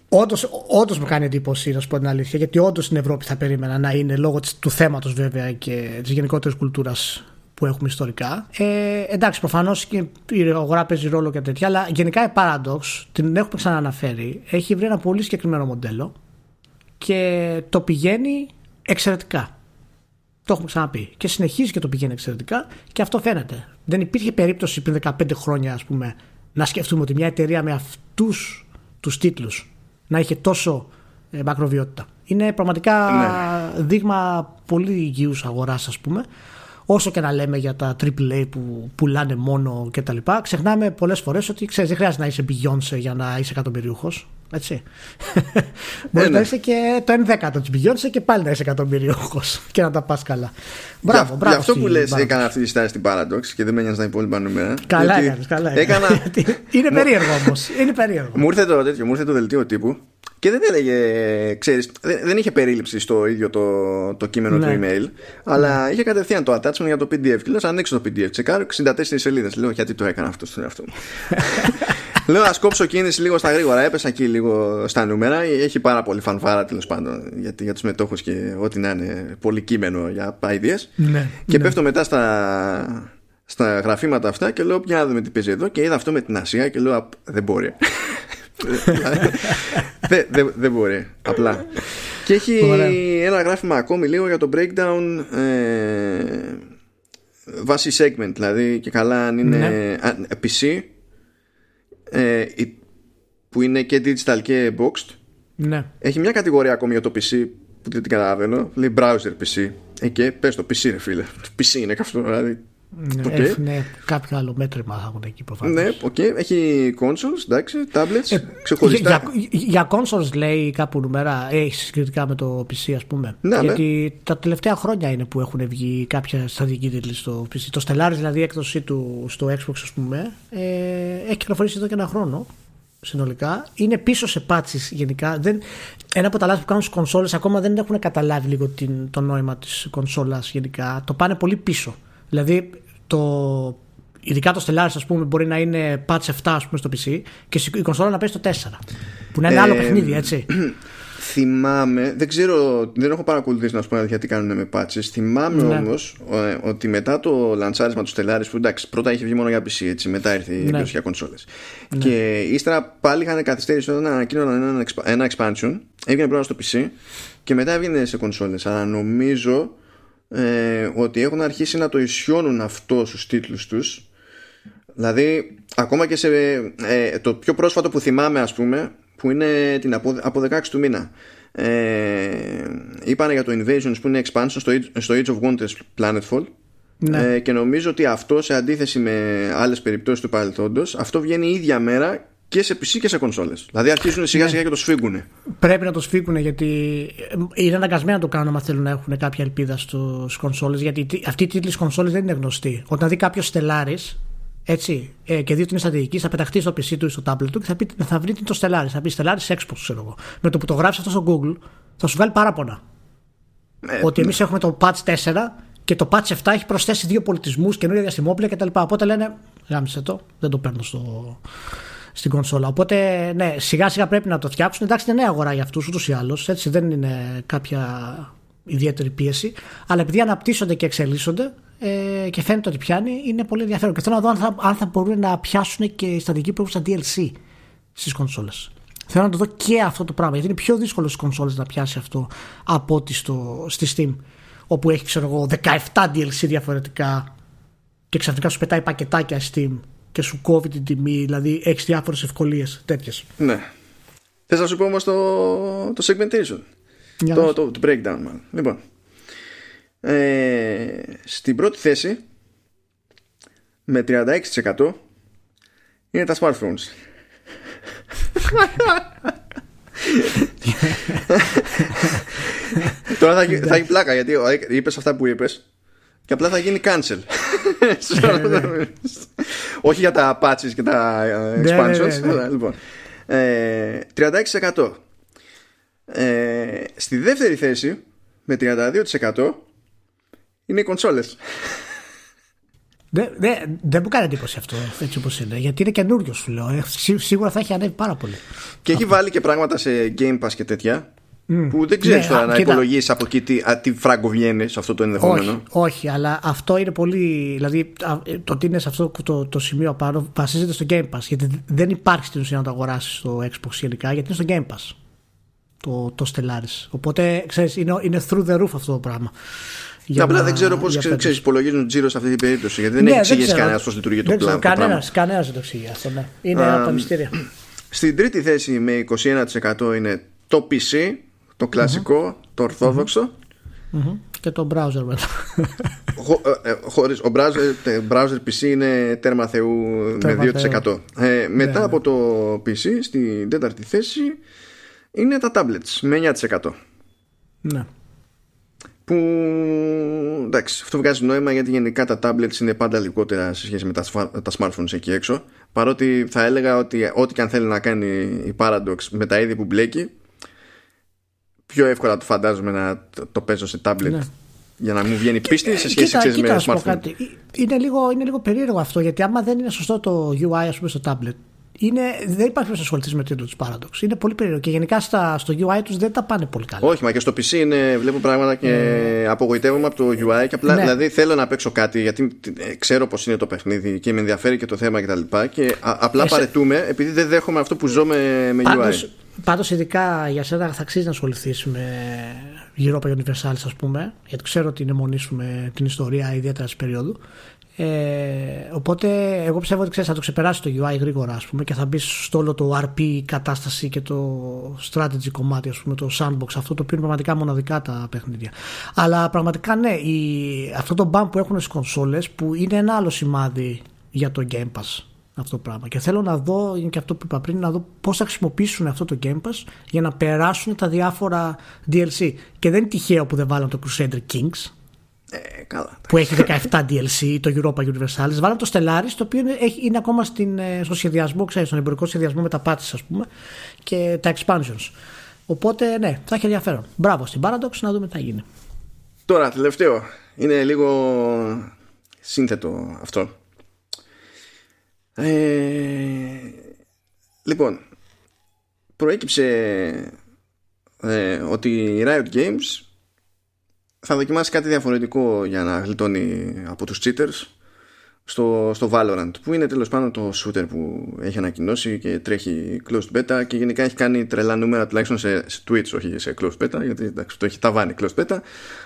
Όντως μου κάνει εντύπωση, να σου πω την αλήθεια, γιατί όντως στην Ευρώπη θα περίμενα να είναι λόγω της, του θέματος βέβαια και της γενικότερης κουλτούρας που έχουμε ιστορικά. Ε, εντάξει, προφανώς και η αγορά παίζει ρόλο και τέτοια, αλλά γενικά η Paradox, την έχουμε ξανααναφέρει, έχει βρει ένα πολύ συγκεκριμένο μοντέλο και το πηγαίνει εξαιρετικά. Το έχουμε ξαναπεί. Και συνεχίζει και το πηγαίνει εξαιρετικά και αυτό φαίνεται. Δεν υπήρχε περίπτωση πριν 15 χρόνια, ας πούμε, να σκεφτούμε ότι μια εταιρεία με αυτούς τους τίτλους να είχε τόσο ε, μακροβιότητα. Είναι πραγματικά δείγμα πολύ υγιούς αγοράς, ας πούμε. Όσο και να λέμε για τα AAA που πουλάνε μόνο και τα λοιπά, ξεχνάμε πολλές φορές ότι ξέρεις, δεν χρειάζεται να είσαι Beyoncé για να είσαι εκατομμυρίουχο. Έτσι. Μπορεί ναι. να είσαι και το 1 δέκατο τη Beyoncé και πάλι να είσαι εκατομμυρίουχο και να τα πας καλά. Μπράβο, για, μπράβο. Γι' αυτό που στη λες Paradox. έκανα αυτή τη στάση στην Paradox και δεν με νοιάζει τα υπόλοιπα νούμερα. Καλά γιατί έκανες, καλά έκανα, <laughs> έκανες. είναι Μου- περίεργο όμως. Είναι περίεργο. Μου ήρθε το τέτοιο, μου ήρθε το δελτίο τύπου και δεν έλεγε, ξέρεις, δεν, δεν είχε περίληψη στο ίδιο το, το κείμενο Ναι. του email, αλλά είχε κατευθείαν το attachment για το PDF. Και λέω, «Ας ανοίξω το PDF, τσεκάρω 64 σελίδες. Λέω, γιατί το έκανα αυτό στον εαυτό μου. <laughs> Λέω, ας κόψω κίνηση λίγο στα γρήγορα. Έπεσα εκεί λίγο στα νούμερα. Έχει πάρα πολύ φανφάρα τέλος πάντων γιατί, για τους μετόχους και ό,τι να είναι πολύ κείμενο για ideas. Ναι, Και ναι. πέφτω μετά στα, στα γραφήματα αυτά και λέω για να δούμε τι παίζει εδώ και είδα αυτό με την Ασία και λέω «Απ, δεν μπορεί <laughs> δεν δεν- δεν μπορεί απλά και έχει Ωραία. ένα γράφημα ακόμη λίγο για το breakdown ε, βάση segment δηλαδή και καλά αν είναι Ναι. αν- PC ε, η- που είναι και digital και boxed Ναι. έχει μια κατηγορία ακόμη για το PC που δεν την καταλαβαίνω. Λέει browser PC. Ε, και πες το PC, ρε φίλε. Το PC είναι καυτό. Δηλαδή, Ναι, Οκ. έχουν κάποιο άλλο μέτρημα θα έχουν εκεί προφανώς. Ναι, οκ. Έχει consoles, εντάξει, tablets, Ε, ξεχωριστά. Για, για, για consoles λέει κάπου νούμερα, έχει συγκριτικά με το PC ας πούμε. Ναι, ναι. Γιατί τα τελευταία χρόνια είναι που έχουν βγει κάποιοι στρατηγικοί τίτλοι στο PC. Το Stellaris δηλαδή η έκδοση του στο Xbox ας πούμε ε, έχει κυκλοφορήσει εδώ και ένα χρόνο συνολικά. Είναι πίσω σε patches γενικά. Δεν, ένα από τα λάθη που κάνουν στις κονσόλες ακόμα δεν έχουν καταλάβει λίγο την, το νόημα της κονσόλας γενικά. Το πάνε πολύ πίσω. Δηλαδή το, ειδικά το Stellaris ας πούμε μπορεί να είναι patch 7 ας πούμε στο PC και η κονσόλα να παίζει το 4 που να είναι άλλο Ε, παιχνίδι έτσι <clears throat> Θυμάμαι, δεν ξέρω, δεν έχω παρακολουθήσει να σου πω αλήθεια τι κάνουν με patches. Θυμάμαι Ναι. όμως ε, ότι μετά το λαντσάρισμα του Stellaris, που εντάξει, πρώτα είχε βγει μόνο για PC, έτσι, μετά ήρθε η Ναι. έκδοση για κονσόλες. Και ύστερα πάλι είχαν καθυστέρηση όταν ανακοίνωναν ένα, expa- ένα expansion, έβγαινε πρώτα στο PC και μετά έβγαινε σε κονσόλες. Αλλά νομίζω ε, ότι έχουν αρχίσει να το ισιώνουν αυτό στους τίτλους τους. Δηλαδή, ακόμα και σε ε, το πιο πρόσφατο που θυμάμαι, ας πούμε, που είναι την από, από 16 του μήνα. Ε, είπανε για το Invasions που είναι expansion στο, Age- στο Age of Wonders Planetfall Ναι. ε, και νομίζω ότι αυτό σε αντίθεση με άλλες περιπτώσεις του παρελθόντος αυτό βγαίνει η ίδια μέρα και σε PC και σε κονσόλες δηλαδή αρχίζουν σιγά σιγά και το σφίγγουν Πρέπει να το σφίγγουν γιατί ε, είναι αναγκασμένοι να το κάνουν αν θέλουν να έχουν κάποια ελπίδα στους κονσόλες. Γιατί τι- αυτή η τίτλη κονσόλες δεν είναι γνωστή. Όταν δει κάποιος Stellaris έτσι, ε, και δει ότι είναι στρατηγική, θα πεταχτεί στο PC του ή στο tablet του και θα, πει, θα βρει το Stellaris. Θα πει Stellaris Xbox, ξέρω εγώ. Με το που το γράψει αυτό στο Google, θα σου βγάλει παράπονα. Ε, ότι εμείς έχουμε το patch 4 και το patch 7 έχει προσθέσει δύο πολιτισμούς, καινούργια διαστημόπλια κτλ. Οπότε λένε, γάμισε το, δεν το παίρνω στο, στην κονσόλα. Οπότε, ναι, σιγά σιγά πρέπει να το φτιάξουν. Εντάξει, είναι νέα αγορά για αυτούς ούτως ή άλλως. Έτσι, δεν είναι κάποια ιδιαίτερη πίεση. Αλλά επειδή αναπτύσσονται και εξελίσσονται ε, και φαίνεται ότι πιάνει, είναι πολύ ενδιαφέρον. Και θέλω να δω αν θα, αν θα μπορούν να πιάσουν και στατική πρόοδο στα DLC στις κονσόλες. Θέλω να το δω και αυτό το πράγμα. Γιατί είναι πιο δύσκολο στις κονσόλες να πιάσει αυτό από ότι στο, στη Steam. Όπου έχει, ξέρω εγώ, 17 DLC διαφορετικά και ξαφνικά σου πετάει πακετάκια Steam και σου κόβει την τιμή, δηλαδή έχεις διάφορες ευκολίες τέτοιες. ναι. Θες να σου πω όμως το, το segmentation; Για το, να- το, το breakdown μάλλον. Λοιπόν ε, Στην πρώτη θέση Με 36% Είναι τα smartphones. <laughs> Τώρα θα, γι- θα έχει πλάκα γιατί είπες αυτά που είπες και απλά θα γίνει cancel. <laughs> <laughs> Όχι για τα patches και τα ε, Ναι, ναι, expansions. ναι, ναι. αλλά, Λοιπόν, ε, 36%. Ε, στη δεύτερη θέση με 32% είναι οι κονσόλες. Δεν δε, δεν μου κάνει εντύπωση αυτό έτσι όπως είναι. Γιατί είναι καινούριο, σου λέω. Ε, σί- σίγουρα θα έχει ανέβει πάρα πολύ. Και έχει βάλει και πράγματα σε Game Pass και τέτοια που δεν ξέρεις Ναι, τώρα α, να κοίτα. υπολογίσεις από εκεί τι, α, τι φράγκο βγαίνει σε αυτό το ενδεχόμενο. Όχι, όχι, αλλά αυτό είναι πολύ. Δηλαδή, α, το ότι είναι σε αυτό το, το σημείο πάνω βασίζεται στο Game Pass. Γιατί δεν υπάρχει στην ουσία να το αγοράσεις στο Xbox γενικά, γιατί είναι στο Game Pass. Το, το Stellaris. Οπότε, ξέρεις, είναι, είναι through the roof αυτό το πράγμα. Για Απλά να- δεν ξέρω πώς για φέτος. ξέρεις, υπολογίζουν τζίρο σε αυτή την περίπτωση. Γιατί δεν Ναι, έχει εξηγήσει ξέρω. κανένας πώς λειτουργεί το Δεν πλάνο. ξέρω, το πράγμα. κανένας, κανένας δεν το εξηγεί αυτό, ναι. Είναι ένα από τα μυστήρια. Στην τρίτη θέση με 21% είναι το PC, το κλασικό, το ορθόδοξο. Μμμ. Και το browser μετά. <laughs> Χω, ε, ε, χωρίς, ο browser, τε- browser PC είναι τέρμα θεού Τέρμα με 2%. Ε, μετά ναι. από το PC στην τέταρτη θέση είναι τα tablets με 9%. ναι. Που εντάξει, αυτό βγάζει νόημα γιατί γενικά τα tablets είναι πάντα λιγότερα σε σχέση με τα, σφα- τα smartphones εκεί έξω. Παρότι θα έλεγα ότι ό,τι και αν θέλει να κάνει η Paradox με τα είδη που μπλέκει, πιο εύκολα το φαντάζομαι να το, το παίζω σε tablet Ναι. για να μου βγαίνει πίστη σε σχέση κοίτα, ξέρεις, κοίτα, με να σου πω smartphone. κάτι. Είναι λίγο, είναι λίγο περίεργο αυτό γιατί άμα δεν είναι σωστό το UI ας πούμε, στο tablet είναι, δεν υπάρχει να ασχοληθεί με τίτλο της Paradox. Είναι πολύ περίεργο και γενικά στα, στο UI τους δεν τα πάνε πολύ καλά. Όχι, μα και στο PC είναι, βλέπω πράγματα και απογοητεύομαι από το UI και απλά Ναι. δηλαδή θέλω να παίξω κάτι γιατί ε, ξέρω πως είναι το παιχνίδι και με ενδιαφέρει και το θέμα κτλ. Και, και α- απλά Εσέ- παρετούμε επειδή δεν δέχομαι αυτό που ζω με, με UI. Πάντως, πάντως ειδικά για σένα θα αξίζει να ασχοληθείς με Europa Universalis ας πούμε γιατί ξέρω ότι είναι μονή σου με την ιστορία ιδιαίτερα της περίοδου Ε, οπότε εγώ πιστεύω ότι ξέρεις, θα το ξεπεράσει το UI γρήγορα ας πούμε, και θα μπει στο όλο το RP κατάσταση και το strategy κομμάτι, ας πούμε, το sandbox, αυτό το οποίο είναι πραγματικά μοναδικά τα παιχνίδια. Αλλά πραγματικά ναι, η, αυτό το bump που έχουν στις κονσόλες που είναι ένα άλλο σημάδι για το Game Pass αυτό το πράγμα. Και θέλω να δω, είναι και αυτό που είπα πριν, να δω πώς θα χρησιμοποιήσουν αυτό το Game Pass για να περάσουν τα διάφορα DLC. Και δεν είναι τυχαίο που δεν βάλαν το Crusader Kings, ε, καλά. που έχει 17 DLC, το Europa Universalis. Βάλαν το Stellaris, το οποίο είναι, είναι ακόμα στην, ε, στο σχεδιασμό, ξέρεις, στον εμπορικό σχεδιασμό με τα patches, ας πούμε, και τα expansions. Οπότε, ναι, θα έχει ενδιαφέρον. Μπράβο στην Paradox, να δούμε τι θα γίνει. Τώρα, τελευταίο. Είναι λίγο σύνθετο αυτό. Ε, λοιπόν, προέκυψε ε, ότι η Riot Games θα δοκιμάσει κάτι διαφορετικό για να γλιτώνει από τους cheaters στο, στο Valorant που είναι τέλος πάντων το shooter που έχει ανακοινώσει και τρέχει closed beta και γενικά έχει κάνει τρελά νούμερα τουλάχιστον σε, σε Twitch όχι σε closed beta γιατί εντάξει, το έχει ταβάνει closed beta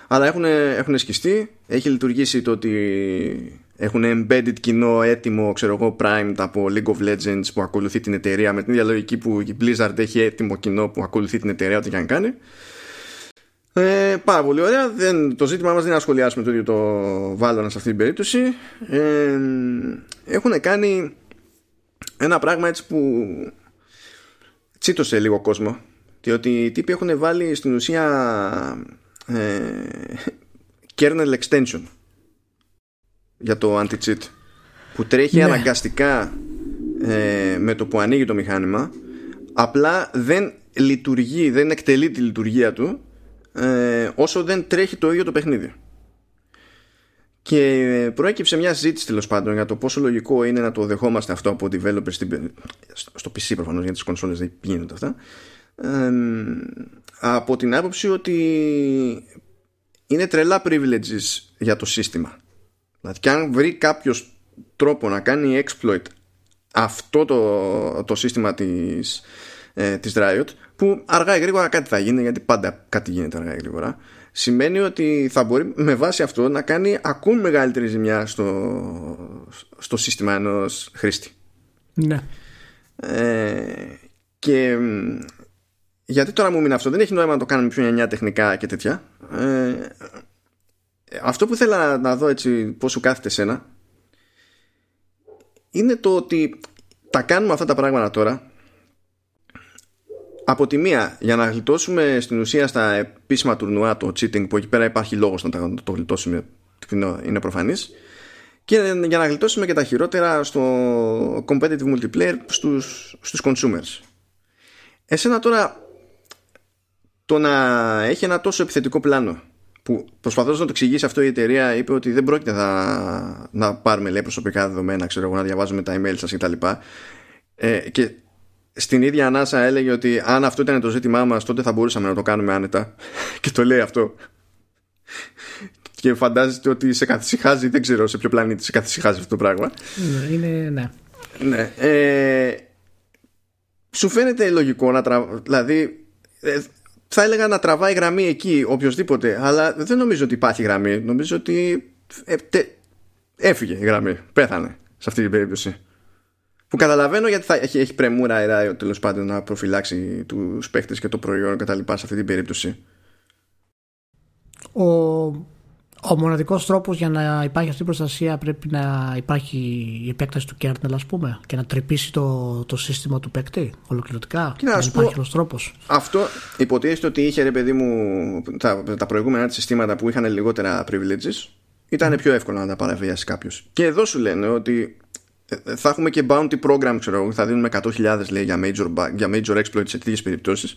αλλά έχουν, έχουν σκιστεί. Έχει λειτουργήσει το ότι έχουν embedded κοινό έτοιμο ξέρω εγώ primed από League of Legends που ακολουθεί την εταιρεία με την ίδια λογική που η Blizzard έχει έτοιμο κοινό που ακολουθεί την εταιρεία ό,τι και αν κάνει ε, πάρα πολύ ωραία. Δεν, το ζήτημά μας δεν είναι να σχολιάσουμε το ίδιο το Valorant σε αυτή την περίπτωση. Ε, έχουν κάνει ένα πράγμα έτσι που τσίτωσε λίγο κόσμο. Διότι οι τύποι έχουν βάλει στην ουσία ε, kernel extension για το anti-cheat που τρέχει ναι. αναγκαστικά ε, με το που ανοίγει το μηχάνημα απλά δεν λειτουργεί, δεν εκτελεί τη λειτουργία του ε, όσο δεν τρέχει το ίδιο το παιχνίδι. Και προέκυψε μια συζήτηση τέλος πάντων για το πόσο λογικό είναι να το δεχόμαστε αυτό από developers στην, στο PC προφανώς για τι κονσόλες δεν γίνονται αυτά. Ε, από την άποψη ότι είναι τρελά privileges για το σύστημα. Δηλαδή, και αν βρει κάποιος τρόπο να κάνει exploit αυτό το, το σύστημα της, ε, της Riot που αργά ή γρήγορα κάτι θα γίνει γιατί πάντα κάτι γίνεται αργά ή γρήγορα σημαίνει ότι θα μπορεί με βάση αυτό να κάνει ακόμη μεγαλύτερη ζημιά στο, στο σύστημα ενός χρήστη. Ναι. Ε, και γιατί τώρα μου μείνει αυτό δεν έχει νόημα να το κάνουμε πιο νιανιά τεχνικά και τέτοια. Ε, αυτό που θέλω να δω έτσι πώς σου κάθεται σένα είναι το ότι τα κάνουμε αυτά τα πράγματα τώρα από τη μία για να γλιτώσουμε στην ουσία στα επίσημα τουρνουά το cheating που εκεί πέρα υπάρχει λόγος να το γλιτώσουμε είναι προφανής. Και για να γλιτώσουμε και τα χειρότερα στο competitive multiplayer στους, στους consumers. Εσένα τώρα το να έχει ένα τόσο επιθετικό πλάνο που προσπαθώντας να το εξηγήσει αυτό η εταιρεία είπε ότι δεν πρόκειται να, να πάρουμε λέει, προσωπικά δεδομένα ξέρω εγώ να διαβάζουμε τα email σας κτλ. Ε, και στην ίδια ανάσα έλεγε ότι αν αυτό ήταν το ζήτημά μας τότε θα μπορούσαμε να το κάνουμε άνετα. Και το λέει αυτό. Και φαντάζεστε ότι σε καθησυχάζει δεν ξέρω σε ποιο πλανήτη σε καθησυχάζει αυτό το πράγμα. Ναι, είναι ναι, ναι ε, σου φαίνεται λογικό να τραβάει δηλαδή ε, θα έλεγα να τραβάει γραμμή εκεί οποιοδήποτε αλλά δεν νομίζω ότι υπάρχει γραμμή. Νομίζω ότι ε, έφυγε η γραμμή πέθανε σε αυτή την περίπτωση που καταλαβαίνω γιατί θα έχει, έχει πρεμούρα η Riot τέλος πάντων να προφυλάξει τους παίχτες και το προϊόν κτλ. σε αυτή την περίπτωση. Ο, ο μοναδικός τρόπος για να υπάρχει αυτή η προστασία πρέπει να υπάρχει η επέκταση του kernel, ας πούμε, και να τρυπήσει το, το σύστημα του παίκτη ολοκληρωτικά. Και να υπάρχει άλλος τρόπος. Αυτό υποτίθεται ότι είχε ρε παιδί μου τα, τα προηγούμενα συστήματα που είχαν λιγότερα privileges. Ήταν πιο εύκολο να τα παραβιάσει κάποιος. Και εδώ σου λένε ότι ε, θα έχουμε και bounty program, ξέρω θα δίνουμε 100.000 λέει για major, για major exploits σε τέτοιες περιπτώσεις.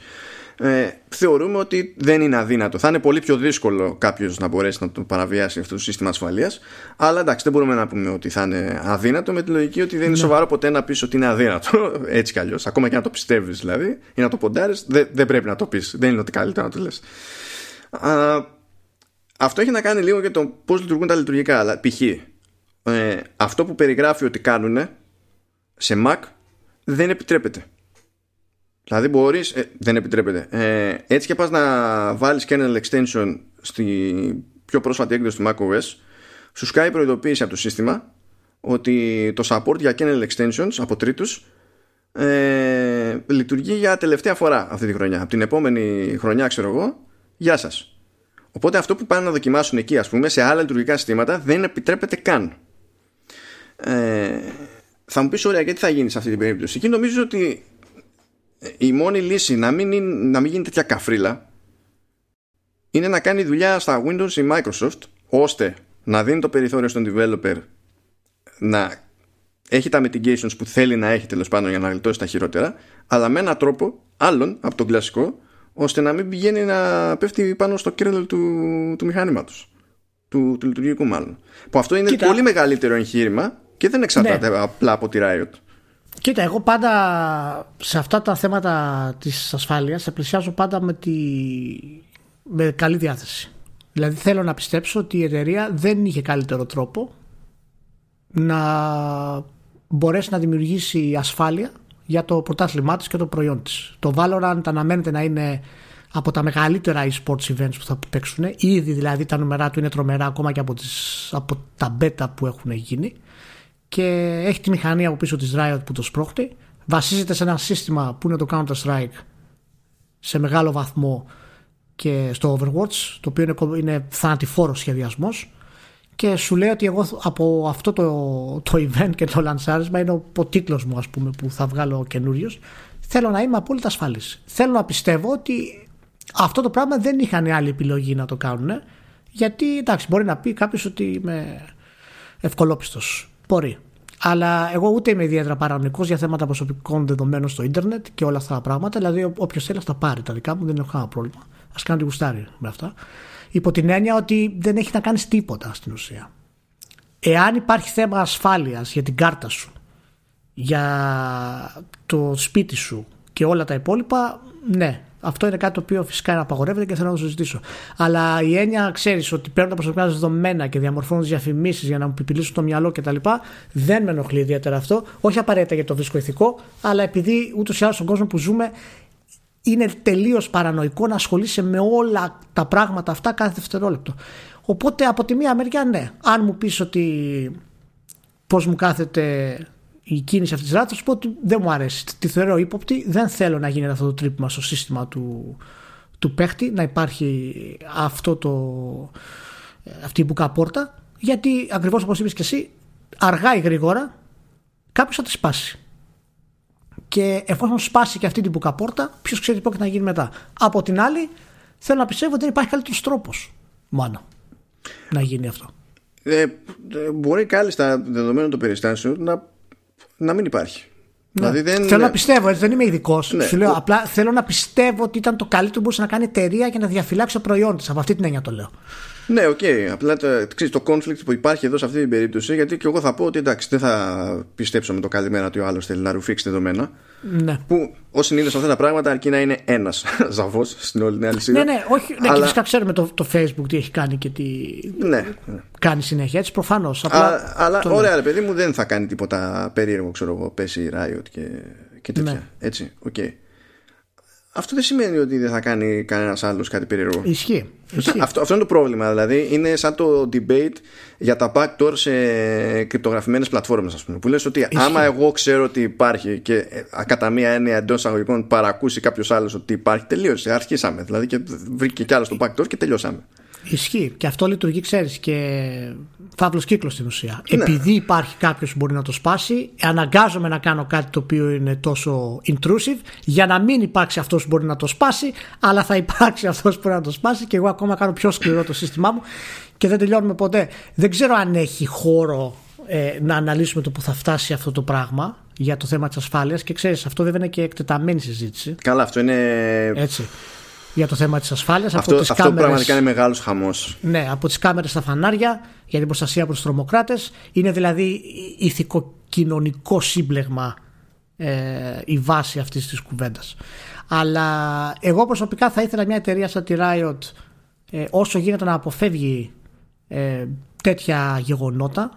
Ε, θεωρούμε ότι δεν είναι αδύνατο. Θα είναι πολύ πιο δύσκολο κάποιος να μπορέσει να το παραβιάσει αυτό το σύστημα ασφαλείας. Αλλά εντάξει, δεν μπορούμε να πούμε ότι θα είναι αδύνατο με τη λογική ότι δεν είναι ναι. σοβαρό ποτέ να πεις ότι είναι αδύνατο. <laughs> Έτσι κι αλλιώς. Ακόμα και να το πιστεύεις δηλαδή ή να το ποντάρεις, δεν, δεν πρέπει να το πεις. Δεν είναι ότι καλύτερο να το λες. Αυτό έχει να κάνει λίγο και το πώς λειτουργούν τα λειτουργικά. Αλλά π.χ ε, αυτό που περιγράφει ότι κάνουν σε Mac δεν επιτρέπεται. Δηλαδή μπορείς, ε, δεν επιτρέπεται. Ε, έτσι και πας να βάλεις kernel extension στη πιο πρόσφατη έκδοση του macOS σου σκάει προειδοποίηση από το σύστημα ότι το support για kernel extensions από τρίτους ε, λειτουργεί για τελευταία φορά αυτή τη χρονιά. Από την επόμενη χρονιά, ξέρω εγώ, γεια σας. Οπότε αυτό που πάνε να δοκιμάσουν εκεί, ας πούμε, σε άλλα λειτουργικά συστήματα δεν επιτρέπεται καν. Ε, θα μου πεις ωραία γιατί θα γίνεις σε αυτή την περίπτωση; Εκεί νομίζω ότι η μόνη λύση να μην, είναι, να μην γίνει τέτοια καφρίλα είναι να κάνει δουλειά στα Windows η Microsoft ώστε να δίνει το περιθώριο στον developer να έχει τα mitigations που θέλει να έχει τέλος πάντων για να γλιτώσει τα χειρότερα αλλά με έναν τρόπο άλλον από τον κλασικό ώστε να μην πηγαίνει να πέφτει πάνω στο kernel του, του μηχανήματος του, του λειτουργικού μάλλον που αυτό είναι πολύ μεγαλύτερο εγχείρημα και δεν εξαρτάται ναι. απλά από τη Riot Κοίτα, εγώ πάντα σε αυτά τα θέματα της ασφάλειας σε πλησιάζω πάντα με, τη... με καλή διάθεση. Δηλαδή θέλω να πιστέψω ότι η εταιρεία δεν είχε καλύτερο τρόπο να μπορέσει να δημιουργήσει ασφάλεια για το πρωτάθλημά της και το προϊόν της. Το Valorant αναμένεται να είναι από τα μεγαλύτερα e-sports events που θα παίξουν. Ήδη δηλαδή τα νούμερά του είναι τρομερά ακόμα και από, τις, από τα beta που έχουν γίνει και έχει τη μηχανή από πίσω της Riot που το σπρώχνει. Βασίζεται σε ένα σύστημα που είναι το Counter Strike σε μεγάλο βαθμό και στο Overwatch το οποίο είναι, είναι θανατηφόρος σχεδιασμός. Και σου λέει ότι εγώ από αυτό το, το event και το λανσάρισμα είναι ο, ο τίτλος μου ας πούμε που θα βγάλω καινούριο. θέλω να είμαι απόλυτα ασφαλής. Θέλω να πιστεύω ότι αυτό το πράγμα δεν είχαν άλλη επιλογή να το κάνουν γιατί εντάξει μπορεί να πει κάποιος ότι είμαι ευκολόπιστος Μπορεί. Αλλά εγώ ούτε είμαι ιδιαίτερα παρανοϊκός για θέματα προσωπικών δεδομένων στο ίντερνετ και όλα αυτά τα πράγματα. Δηλαδή, όποιος θέλει θα τα πάρει τα δικά μου, δεν έχω κανένα πρόβλημα. Α κάνει τη γουστάρι με αυτά. Υπό την έννοια ότι δεν έχει να κάνεις τίποτα στην ουσία. Εάν υπάρχει θέμα ασφάλειας για την κάρτα σου, για το σπίτι σου και όλα τα υπόλοιπα, ναι, αυτό είναι κάτι το οποίο φυσικά είναι απαγορεύεται και θέλω να το συζητήσω. Αλλά η έννοια, ξέρεις, ότι παίρνουν τα προσωπικά δεδομένα και διαμορφώνουν διαφημίσεις για να μου πιπηλήσουν το μυαλό κτλ. Δεν με ενοχλεί ιδιαίτερα αυτό. Όχι απαραίτητα γιατί το βρίσκω ηθικό, αλλά επειδή ούτως ή άλλως στον κόσμο που ζούμε είναι τελείως παρανοϊκό να ασχολείσαι με όλα τα πράγματα αυτά κάθε δευτερόλεπτο. Οπότε από τη μία μεριά, ναι, αν μου πεις ότι πώς μου κάθεται η κίνηση αυτής της ράτσα, σου πω ότι δεν μου αρέσει. Τη θεωρώ ύποπτη. Δεν θέλω να γίνει αυτό το τρίπημα στο σύστημα του, του παίχτη, να υπάρχει αυτό το, αυτή η μπουκαπόρτα. Γιατί ακριβώς όπως είπες και εσύ, αργά ή γρήγορα κάποιος θα τη σπάσει. Και εφόσον σπάσει και αυτή την μπουκαπόρτα, ποιος ξέρει τι να γίνει μετά. Από την άλλη, θέλω να πιστεύω ότι δεν υπάρχει καλύτερος τρόπος μόνο να γίνει αυτό. Ε, ε μπορεί κάλλιστα δεδομένων των περιστάσεων να να μην υπάρχει. Ναι. Δηλαδή δεν... Θέλω να πιστεύω, έτσι, δεν είμαι ειδικός. Ναι. Σου λέω, απλά θέλω να πιστεύω ότι ήταν το καλύτερο που μπορούσε να κάνει εταιρεία για να διαφυλάξει το προϊόν της. Από αυτή την έννοια το λέω. Ναι, ok. Okay. Απλά το, ξέρεις, το conflict που υπάρχει εδώ σε αυτή την περίπτωση, γιατί και εγώ θα πω ότι εντάξει, δεν θα πιστέψω με το καλημέρα ότι ο άλλος θέλει να ρουφήξει δεδομένα. Ναι. Που ως συνήθως αυτά τα πράγματα αρκεί να είναι ένας <laughs> ζαβός στην όλη την αλυσίδα. Ναι, ναι, όχι. Ναι, Αλλά... και φυσικά ξέρουμε το, το Facebook τι έχει κάνει και τι ναι, ναι. κάνει συνέχεια. Έτσι προφανώς. Αλλά ωραία, ρε παιδί μου, δεν θα κάνει τίποτα περίεργο, ξέρω εγώ, πες η Riot και, και τέτοια. Ναι. Έτσι, ok. Okay αυτό δεν σημαίνει ότι δεν θα κάνει κανένας άλλος κάτι περίεργο. Ισχύει. Αυτό, αυτό είναι το πρόβλημα. Δηλαδή, είναι σαν το debate για τα backdoor σε κρυπτογραφημένες πλατφόρμες, ας πούμε. Που λες ότι Ισχύει. άμα εγώ ξέρω ότι υπάρχει και ε, κατά μία έννοια εντός εισαγωγικών παρακούσει κάποιος άλλος ότι υπάρχει, τελείωσε. Αρχίσαμε. Δηλαδή, και βρήκε κι άλλος το backdoor και τελειώσαμε. Ισχύει. Και αυτό λειτουργεί, ξέρεις, και φαύλος κύκλος στην ουσία. Ναι. Επειδή υπάρχει κάποιος που μπορεί να το σπάσει, αναγκάζομαι να κάνω κάτι το οποίο είναι τόσο intrusive για να μην υπάρξει αυτός που μπορεί να το σπάσει, αλλά θα υπάρξει αυτός που μπορεί να το σπάσει και εγώ ακόμα κάνω πιο σκληρό το σύστημά μου και δεν τελειώνουμε ποτέ. Δεν ξέρω αν έχει χώρο ε, να αναλύσουμε το που θα φτάσει αυτό το πράγμα για το θέμα της ασφάλειας και ξέρεις, αυτό βέβαια είναι και εκτεταμένη συζήτηση. Καλά, αυτό είναι. Έτσι για το θέμα της ασφάλειας. Αυτό, από τις αυτό κάμερες, πραγματικά είναι μεγάλος χαμός. Ναι, από τις κάμερες στα φανάρια για την προστασία από τους τρομοκράτες. Είναι δηλαδή ηθικοκοινωνικό σύμπλεγμα ε, η βάση αυτής της κουβέντας. Αλλά εγώ προσωπικά θα ήθελα μια εταιρεία σαν τη Riot ε, όσο γίνεται να αποφεύγει ε, τέτοια γεγονότα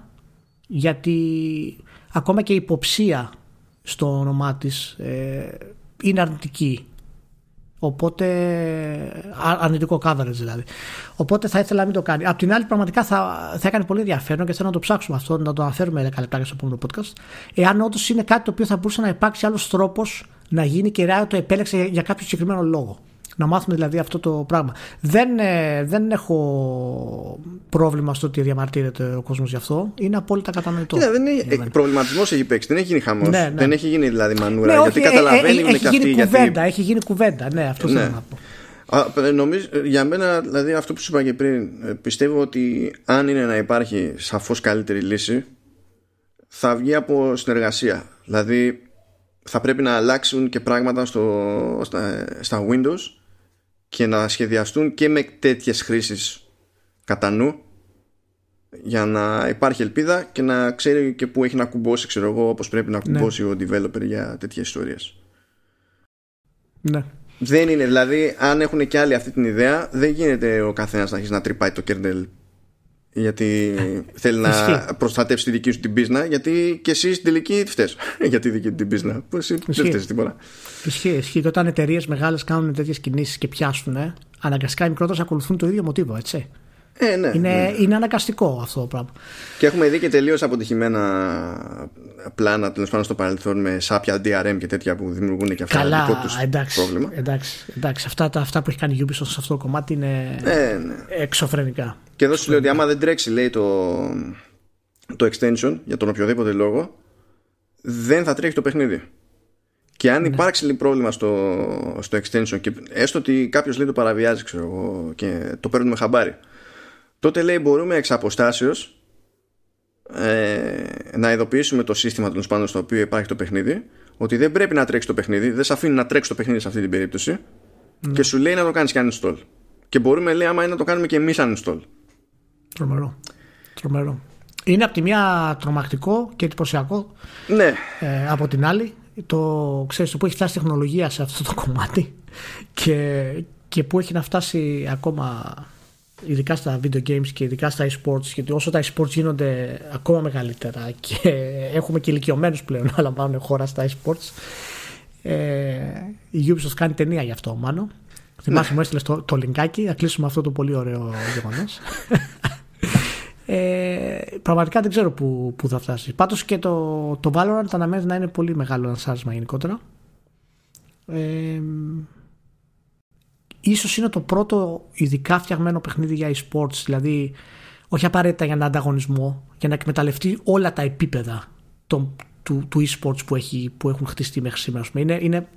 γιατί ακόμα και η υποψία στο όνομά της ε, είναι αρνητική Οπότε, αρνητικό coverage δηλαδή. Οπότε θα ήθελα να μην το κάνει. Απ' την άλλη, πραγματικά θα, θα έκανε πολύ ενδιαφέρον και θέλω να το ψάξουμε αυτό, να το αναφέρουμε 10 λεπτά στο επόμενο podcast. Εάν όντως είναι κάτι το οποίο θα μπορούσε να υπάρξει άλλος τρόπος να γίνει και η το επέλεξε για κάποιο συγκεκριμένο λόγο. Να μάθουμε δηλαδή αυτό το πράγμα. Δεν, ε, δεν έχω πρόβλημα στο ότι διαμαρτύρεται ο κόσμος γι' αυτό. Είναι απόλυτα κατανοητό. Ναι, δεν είναι, προβληματισμός έχει παίξει. Δεν έχει γίνει χαμός. Ναι, ναι. Δεν έχει γίνει δηλαδή μανούρα. Ναι, γιατί καταλαβαίνει ε, ε, έχει, γίνει κουβέντα, γιατί... έχει γίνει κουβέντα. Ναι, αυτό ναι. θέλω να πω. Α, νομίζω, για μένα, δηλαδή αυτό που σου είπα και πριν, πιστεύω ότι αν είναι να υπάρχει σαφώς καλύτερη λύση, θα βγει από συνεργασία. Δηλαδή, θα πρέπει να αλλάξουν και πράγματα στο, στα, στα Windows και να σχεδιαστούν και με τέτοιες χρήσεις κατά νου για να υπάρχει ελπίδα και να ξέρει και που έχει να κουμπώσει ξέρω εγώ όπως πρέπει να ναι. κουμπώσει ο developer για τέτοιες ιστορίες ναι. δεν είναι δηλαδή αν έχουν και άλλοι αυτή την ιδέα δεν γίνεται ο καθένας να αρχίσει να τρυπάει το kernel γιατί <laughs> θέλει να προστατεύσει τη δική σου την πίσνα γιατί και εσύ στην τελική φταίει <laughs> για τη δική του την πίσνα που εσύ δεν φταίει τίποτα Ισχύει, ισχύει και όταν εταιρείες μεγάλες κάνουν τέτοιες κινήσεις και πιάσουν ε, αναγκαστικά οι μικρότερες ακολουθούν το ίδιο μοτίβο έτσι ε, ναι, είναι, ναι. είναι αναγκαστικό αυτό το πράγμα. Και έχουμε δει και τελείως αποτυχημένα πλάνα τέλος πάντων στο παρελθόν με σάπια DRM και τέτοια που δημιουργούν και αυτά Καλά, δικό τους εντάξει, πρόβλημα. Εντάξει, εντάξει, αυτά, τα, αυτά που έχει κάνει η Ubisoft σε αυτό το κομμάτι είναι ε, ναι. εξωφρενικά. Και εδώ σου λέω ότι άμα δεν τρέξει λέει το, το extension για τον οποιοδήποτε λόγο δεν θα τρέχει το παιχνίδι. Και αν ναι. υπάρξει λέει, πρόβλημα στο, στο extension και έστω ότι κάποιος λέει το παραβιάζει ξέρω εγώ, και το παίρνουμε χαμπάρι τότε λέει μπορούμε εξ αποστάσεως ε, να ειδοποιήσουμε το σύστημα τέλο πάντων στο οποίο υπάρχει το παιχνίδι ότι δεν πρέπει να τρέξει το παιχνίδι, δεν σε αφήνει να τρέξει το παιχνίδι σε αυτή την περίπτωση ναι. και σου λέει να το κάνεις και uninstall. Και μπορούμε, λέει, άμα είναι να το κάνουμε και εμείς uninstall. Τρομερό. Τρομερό. Είναι από τη μία τρομακτικό και εντυπωσιακό. Ναι. Ε, από την άλλη, το ξέρεις το που έχει φτάσει τεχνολογία σε αυτό το κομμάτι και, και που έχει να φτάσει ακόμα ειδικά στα video games και ειδικά στα e-sports γιατί όσο τα e-sports γίνονται ακόμα μεγαλύτερα και έχουμε και ηλικιωμένους πλέον να λαμβάνουν χώρα στα e-sports ε, η Ubisoft κάνει ταινία γι' αυτό μάλλον θυμάσαι ναι. μου έστειλες το, το λιγκάκι να κλείσουμε αυτό το πολύ ωραίο γεγονός. <laughs> Ε, πραγματικά δεν ξέρω που, που θα φτάσεις. Πάντως και το, το Valorant αναμένεται να είναι πολύ μεγάλο ενσάρισμα γενικότερα. Ε, ίσως είναι το πρώτο ειδικά φτιαγμένο παιχνίδι για e-sports, δηλαδή όχι απαραίτητα για ένα ανταγωνισμό, για να εκμεταλλευτεί όλα τα επίπεδα του, του e-sports που, έχει, που έχουν χτιστεί μέχρι σήμερα. Είναι, είναι,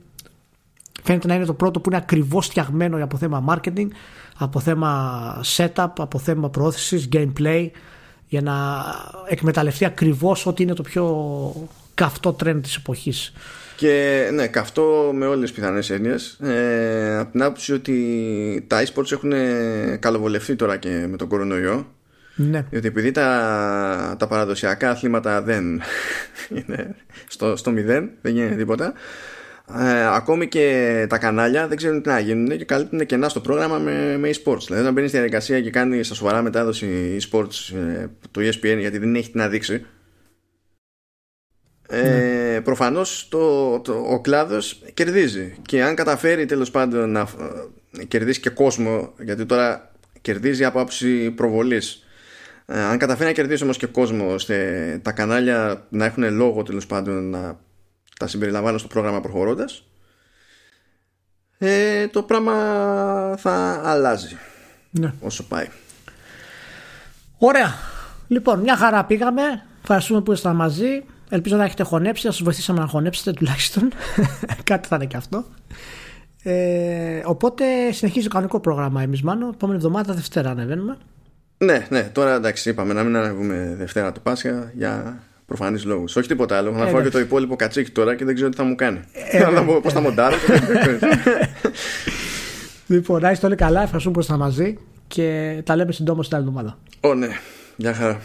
φαίνεται να είναι το πρώτο που είναι ακριβώς φτιαγμένο από θέμα marketing, από θέμα setup, από θέμα προώθησης, gameplay, για να εκμεταλλευτεί ακριβώς ό,τι είναι το πιο καυτό trend της εποχής. Και ναι, καυτό με όλες τις πιθανές έννοιες. Ε, από την άποψη ότι τα e-sports έχουν καλοβολευτεί τώρα και με τον κορονοϊό. Ναι. Διότι επειδή τα, τα παραδοσιακά αθλήματα δεν <laughs> είναι στο, στο μηδέν, δεν γίνεται τίποτα. Ε, ακόμη και τα κανάλια δεν ξέρουν τι να γίνουν και καλύπτουν κενά στο πρόγραμμα με, με e-sports. Δηλαδή, όταν μπαίνεις στη διαδικασία και κάνεις στα σοβαρά μετάδοση e-sports ε, το ESPN γιατί δεν έχει τι να δείξει, ε, ναι. προφανώς το, το, ο κλάδος κερδίζει και αν καταφέρει τέλος πάντων να ε, κερδίσει και κόσμο γιατί τώρα κερδίζει από άψη προβολής ε, αν καταφέρει να κερδίσει όμως και κόσμο ώστε τα κανάλια να έχουν λόγο τέλος πάντων να τα συμπεριλαμβάνουν στο πρόγραμμα προχωρώντας ε, το πράγμα θα αλλάζει ναι. όσο πάει Ωραία Λοιπόν μια χαρά πήγαμε Ευχαριστούμε που ήσασταν μαζί Ελπίζω να έχετε χωνέψει, να σας βοηθήσαμε να χωνέψετε τουλάχιστον. <laughs> Κάτι θα είναι και αυτό. Ε, οπότε συνεχίζει το κανονικό πρόγραμμα εμείς, μάλλον. Επόμενη εβδομάδα Δευτέρα ανεβαίνουμε. Ναι, ναι, τώρα εντάξει, είπαμε να μην ανεβούμε Δευτέρα το Πάσχα για προφανεί λόγου. Όχι τίποτα άλλο. Να φάω και το υπόλοιπο κατσίκι τώρα και δεν ξέρω τι θα μου κάνει. Ε, Πώς θα μοντάρω. <laughs> λοιπόν, να είστε όλοι καλά. Ευχαριστούμε που ήσασταν μαζί και τα λέμε συντόμως την άλλη εβδομάδα. Ω, ναι. Γεια χαρά.